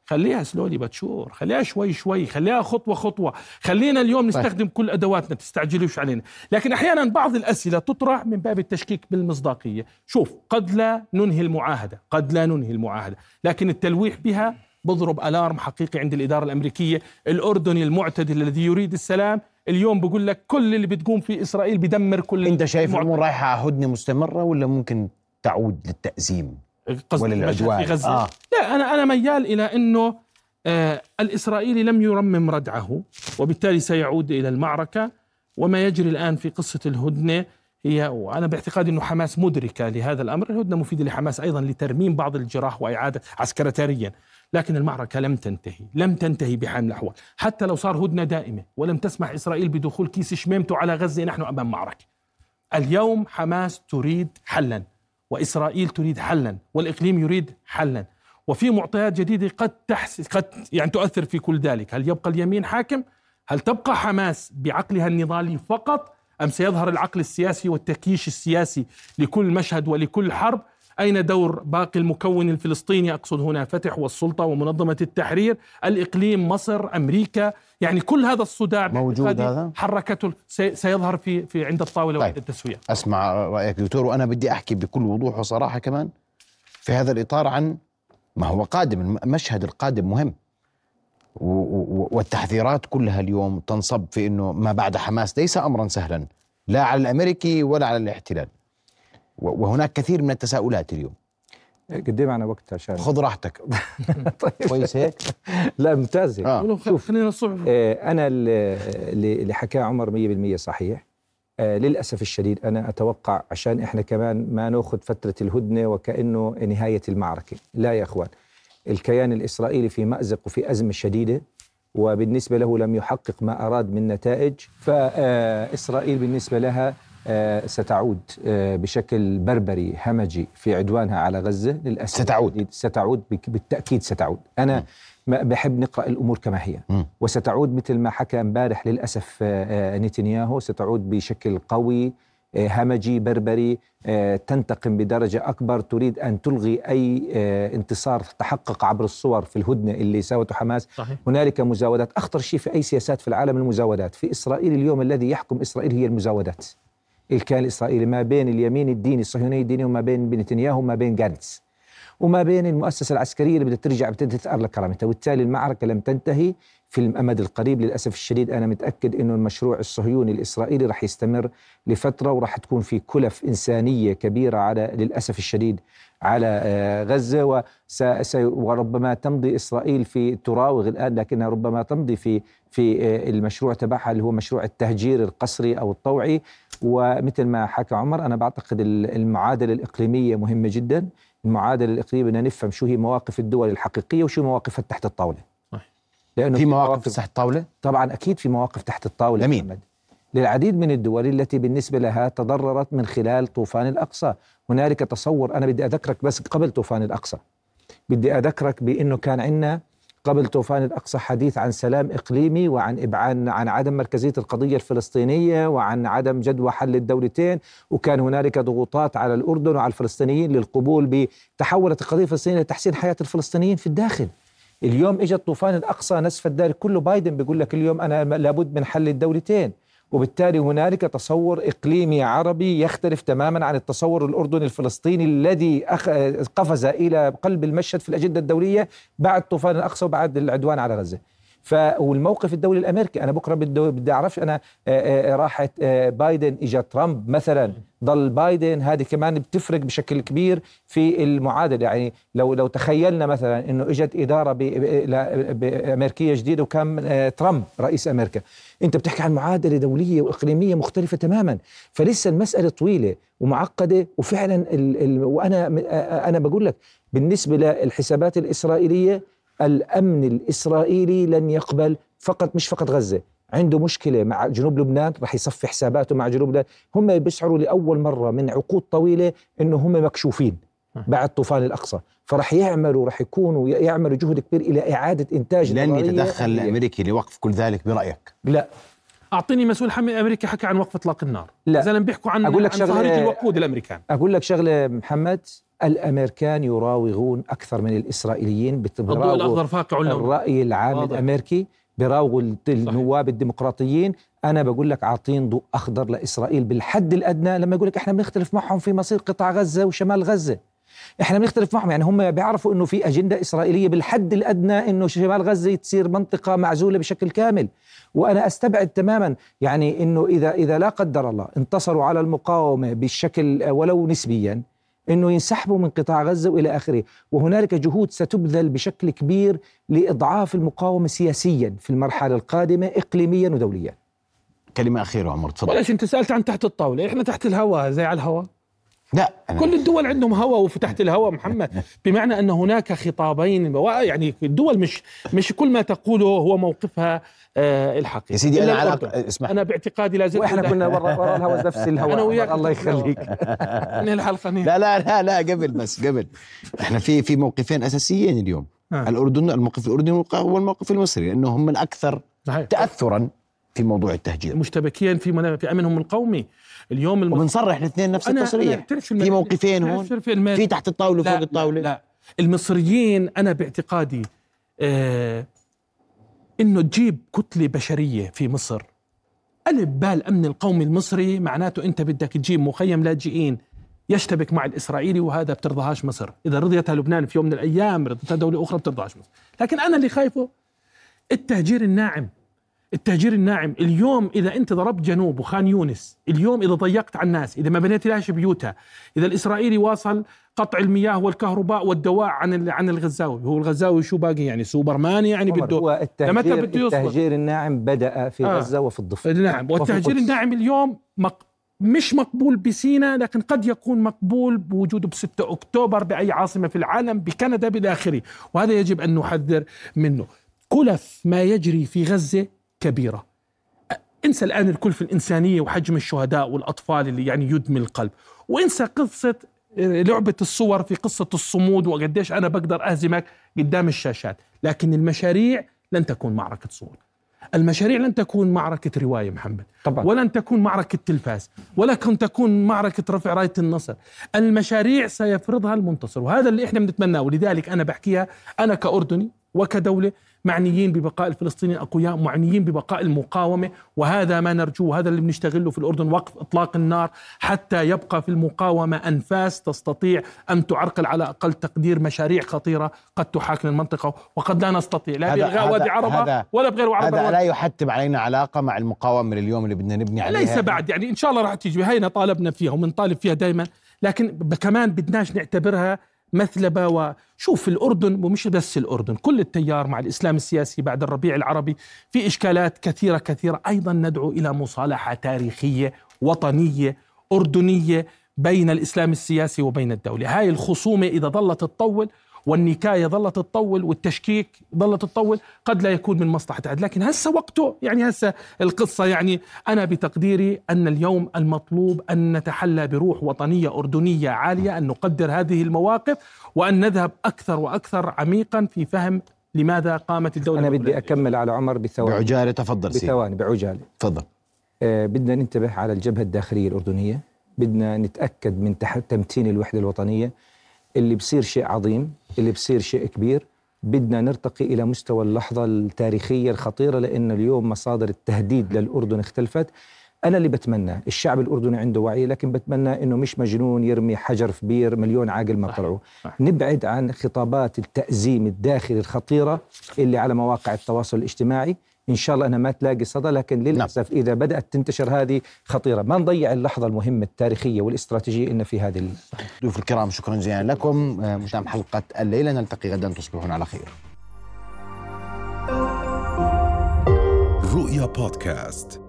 خليها سلولي بتشور خليها شوي شوي خليها خطوة خطوة. خلينا اليوم طيب. نستخدم كل أدواتنا تستعجلوش علينا. لكن أحيانا بعض الأسئلة تطرح من باب التشكيك بالمصداقية. شوف قد لا ننهي المعاهدة قد لا ننهي المعاهدة لكن التلويح بها بضرب ألارم حقيقي عند الإدارة الأمريكية الأردني المعتدل الذي يريد السلام. اليوم بقول لك كل اللي بتقوم في إسرائيل بدمر كل أنت شايف الأمور رايحة هدنة مستمرة ولا ممكن تعود للتأزيم؟ وللعدوان. في غزة. آه. لا أنا أنا ميال إلى أنه آه الإسرائيلي لم يرمم ردعه وبالتالي سيعود إلى المعركة. وما يجري الآن في قصة الهدنة هي وأنا باعتقادي أنه حماس مدركة لهذا الأمر. الهدنة مفيدة لحماس أيضا لترميم بعض الجراح وإعادة عسكرتاريا لكن المعركة لم تنتهي لم تنتهي بحال الأحوال. حتى لو صار هدنة دائمة ولم تسمح إسرائيل بدخول كيس شميمته على غزة نحن أمام معركة. اليوم حماس تريد حلا. وإسرائيل تريد حلا والإقليم يريد حلا. وفي معطيات جديدة قد تحس قد يعني تؤثر في كل ذلك. هل يبقى اليمين حاكم؟ هل تبقى حماس بعقلها النضالي فقط؟ أم سيظهر العقل السياسي والتكييش السياسي لكل مشهد ولكل حرب؟ أين دور باقي المكون الفلسطيني؟ أقصد هنا فتح والسلطة ومنظمة التحرير الإقليم مصر أمريكا. يعني كل هذا الصداع موجود هذا؟ حركته سيظهر في في عند الطاولة طيب. التسوية. أسمع رأيك دكتور وأنا بدي أحكي بكل وضوح وصراحة كمان في هذا الإطار عن ما هو قادم المشهد القادم مهم. والتحذيرات كلها اليوم تنصب في إنه ما بعد حماس ليس امرا سهلا لا على الأمريكي ولا على الاحتلال. وهناك كثير من التساؤلات اليوم. قد إيه معنا وقت عشان؟ خذ راحتك. طيب. كويس هيك؟ لا ممتاز. آه. شوف خلينا الصبح آه أنا اللي حكاه عمر 100% صحيح. آه للأسف الشديد أنا أتوقع عشان إحنا كمان ما نأخذ فترة الهدنة وكأنه نهاية المعركة. لا يا إخوان الكيان الإسرائيلي في مأزق وفي أزمة شديدة وبالنسبة له لم يحقق ما أراد من نتائج فإسرائيل بالنسبة لها ستعود آه، بشكل بربري همجي في عدوانها على غزة للأسف. ستعود. ستعود بالتأكيد ستعود. أنا ما بحب نقرأ الأمور كما هي. م. وستعود مثل ما حكى امبارح للأسف آه، نتنياهو. ستعود بشكل قوي همجي بربري تنتقم بدرجة أكبر. تريد أن تلغي أي انتصار تحقق عبر الصور في الهدنة اللي ساوته حماس. صحيح. هنالك مزاودات. أخطر شيء في أي سياسات في العالم المزاودات. في إسرائيل اليوم الذي يحكم إسرائيل هي المزاودات. الكيان الإسرائيلي ما بين اليمين الديني الصهيوني الديني وما بين نتنياهو وما بين جانتس وما بين المؤسسة العسكرية اللي بدها ترجع بدها تتأرلق كرامتها وبالتالي المعركة لم تنتهي في الأمد القريب. للأسف الشديد أنا متأكد أنه المشروع الصهيوني الإسرائيلي رح يستمر لفترة ورح تكون في كلف إنسانية كبيرة على للأسف الشديد على آه، غزة وربما تمضي إسرائيل في تراوغ الآن لكنها ربما تمضي في في آه، المشروع تبعها اللي هو مشروع التهجير القسري أو الطوعي. ومثل ما حكى عمر أنا بعتقد المعادلة الإقليمية مهمة جدا. المعادلة الإقليمية بدنا نفهم شو هي مواقف الدول الحقيقية وشو مواقفها تحت الطاولة. لأنه في مواقف تحت الطاولة؟ طبعا أكيد في مواقف تحت الطاولة لمين؟ للعديد من الدول التي بالنسبة لها تضررت من خلال طوفان الأقصى. هنالك تصور أنا بدي أذكرك بس قبل طوفان الأقصى. بدي أذكرك بأنه كان عندنا قبل طوفان الأقصى حديث عن سلام إقليمي وعن إبعاد عن عدم مركزية القضية الفلسطينية وعن عدم جدوى حل الدولتين وكان هنالك ضغوطات على الأردن وعلى الفلسطينيين للقبول بتحولت القضية الفلسطينية لتحسين حياة الفلسطينيين في الداخل. اليوم اجى طوفان الأقصى نسف الدار كله بايدن بيقول لك اليوم أنا لابد من حل الدولتين. وبالتالي هنالك تصور إقليمي عربي يختلف تماما عن التصور الأردني الفلسطيني الذي قفز إلى قلب المشهد في الأجندة الدولية بعد طوفان الأقصى وبعد العدوان على غزه. والموقف الدولي الأمريكي أنا بكرة بدي بدي أعرفش أنا راحت بايدن اجى ترامب مثلا. ضل بايدن هذه كمان بتفرق بشكل كبير في المعادلة. يعني لو لو تخيلنا مثلا إنه إجت إدارة أمريكية جديدة وكان ترامب رئيس أمريكا. أنت بتحكي عن معادلة دولية وإقليمية مختلفة تماما. فلسه المسألة طويلة ومعقدة وفعلا ال ال وأنا أنا بقول لك بالنسبة للحسابات الإسرائيلية الأمن الإسرائيلي لن يقبل فقط مش فقط غزة عنده مشكلة مع جنوب لبنان رح يصفي حساباته مع جنوب لبنان. هم بيشعروا لأول مرة من عقود طويلة إنه هم مكشوفين بعد طوفان الأقصى. فرح يعملوا رح يكونوا يعملوا جهد كبير إلى إعادة إنتاج لن يتدخل الامريكي لوقف كل ذلك برأيك؟ لا. أعطيني مسؤول حمي امريكي حكى عن وقف إطلاق النار. لا. إذا بيحكوا عن أقول لك عن شغلة الوقود الأمريكان. أقول لك شغلة محمد. الأمريكان يراوغون أكثر من الإسرائيليين الضوء الأخضر فاقع الرأي العام واضح. الأمريكي براوغوا النواب الديمقراطيين. أنا بقول لك عاطين ضوء أخضر لإسرائيل بالحد الأدنى لما يقول لك إحنا بنختلف معهم في مصير قطاع غزة وشمال غزة. إحنا بنختلف معهم يعني هم بيعرفوا إنه في أجندة إسرائيلية بالحد الأدنى إنه شمال غزة تصير منطقة معزولة بشكل كامل. وأنا أستبعد تماما يعني إنه اذا إذا لا قدر الله انتصروا على المقاومة بالشكل ولو نسبيا إنه ينسحبوا من قطاع غزة وإلى آخره، وهنالك جهود ستبذل بشكل كبير لإضعاف المقاومة سياسيا في المرحلة القادمة اقليميا ودوليا. كلمة أخيرة عمر تفضل. وليش أنت سألت عن تحت الطاولة. إحنا تحت الهواء زي على الهواء. لا أنا كل الدول عندهم هواء وفتحت الهواء محمد. بمعنى أن هناك خطابين يعني الدول مش مش كل ما تقوله هو موقفها آه الحقيقي. يا سيدي أنا على. اسمح أنا باعتقادي لازم وإحنا كنا ورا ورا الهواء نفس الهواء أنا وياك. الله. يخليك. من الحلقة. لا لا لا لا قبل بس قبل. إحنا في في موقفين أساسيين اليوم. آه. الأردن الموقف الأردني والموقف المصري لأنه هم الاكثر صحيح. تاثرا في موضوع التهجير. مشتبكين في في أمنهم القومي اليوم الم... وبنصرح الاثنين نفس أنا- أنا التصريح. شو في موقفين هون؟ في في تحت الطاولة لا وفوق لا الطاولة؟ لا. المصريين أنا باعتقادي آه إنه تجيب كتلة بشرية في مصر. ألف بالامن القومي المصري معناته أنت بدك تجيب مخيم لاجئين يشتبك مع الإسرائيلي وهذا بترضاهاش مصر، إذا رضيتها لبنان في يوم من الأيام رضيتها دوله أخرى بترضاهاش مصر، لكن أنا اللي خايفه التهجير الناعم. التهجير الناعم. اليوم إذا أنت ضربت جنوب وخان يونس اليوم إذا ضيقت على الناس إذا ما بنيت لهاش بيوتها إذا الإسرائيلي واصل قطع المياه والكهرباء والدواء عن عن الغزاوي. هو الغزاوي شو باقي يعني؟ سوبرمان يعني بده هو التهجير بده؟ التهجير الناعم بدأ في آه. غزة وفي الضفة. نعم. والتهجير. الناعم اليوم مق... مش مقبول بسينا لكن قد يكون مقبول بوجوده ب 6 أكتوبر بأي عاصمة في العالم بكندا بإلى آخره. وهذا يجب أن نحذر منه. كلف ما يجري في غزة كبيرة. انسى الآن الكلفه الإنسانية وحجم الشهداء والأطفال اللي يعني يدمي القلب. وانسى قصة لعبة الصور في قصة الصمود وقديش أنا بقدر أهزمك قدام الشاشات. لكن المشاريع لن تكون معركة صور المشاريع لن تكون معركة رواية محمد. طبعا. ولن تكون معركة تلفاز. ولكن تكون معركة رفع راية النصر. المشاريع سيفرضها المنتصر. وهذا اللي إحنا بنتمناه. ولذلك أنا بحكيها أنا كأردني وكدولة معنيين ببقاء الفلسطينيين الأقوياء معنيين ببقاء المقاومة. وهذا ما نرجوه هذا اللي بنشتغله في الأردن وقف إطلاق النار حتى يبقى في المقاومة أنفاس تستطيع أن تعرقل على أقل تقدير مشاريع خطيرة قد تحاكم المنطقة. وقد لا نستطيع لا بإلغاء وادي عربة هذا- ولا بغير عربة هذا لا يحتم علينا علاقة مع المقاومة اليوم اللي بدنا نبني عليها. ليس بعد يعني إن شاء الله راح تيجي هينا طالبنا فيها وبنطالب فيها دائما لكن كمان بدناش نعتبرها مثلبة وشوف الأردن ومش بس الأردن كل التيار مع الإسلام السياسي بعد الربيع العربي في إشكالات كثيرة كثيرة. أيضا ندعو إلى مصالحة تاريخية وطنية أردنية بين الإسلام السياسي وبين الدولة. هاي الخصومة إذا ظلت تطول والنكاية ظلت تطول والتشكيك ظلت تطول قد لا يكون من مصلحة احد لكن هسه وقته يعني هسه القصة يعني أنا بتقديري أن اليوم المطلوب أن نتحلى بروح وطنية أردنية عالية أن نقدر هذه المواقف وأن نذهب أكثر وأكثر عميقا في فهم لماذا قامت الدولة أنا بدي. أكمل على عمر بثواني. بعجالة تفضل سيدي. بثواني بعجالة. تفضل. آه، بدنا ننتبه على الجبهة الداخلية الأردنية. بدنا نتأكد من تح- تمتين الوحدة الوطنية. اللي بصير شيء عظيم اللي بصير شيء كبير. بدنا نرتقي إلى مستوى اللحظة التاريخية الخطيرة لأن اليوم مصادر التهديد للأردن اختلفت. أنا اللي بتمنى الشعب الأردني عنده وعي لكن بتمنى أنه مش مجنون يرمي حجر في بير مليون عاقل ما طلعوا. نبعد عن خطابات التأزيم الداخلي الخطيرة اللي على مواقع التواصل الاجتماعي. إن شاء الله أنها ما تلاقي صدى لكن للأسف نعم. إذا بدأت تنتشر هذه خطيرة. ما نضيع اللحظة المهمة التاريخية والاستراتيجية إن في هذه ال- ضيوف الكرام شكرا جزيلا لكم. آه، متابعة حلقة الليلة نلتقي غدا تصبحون على خير. رؤيا بودكاست.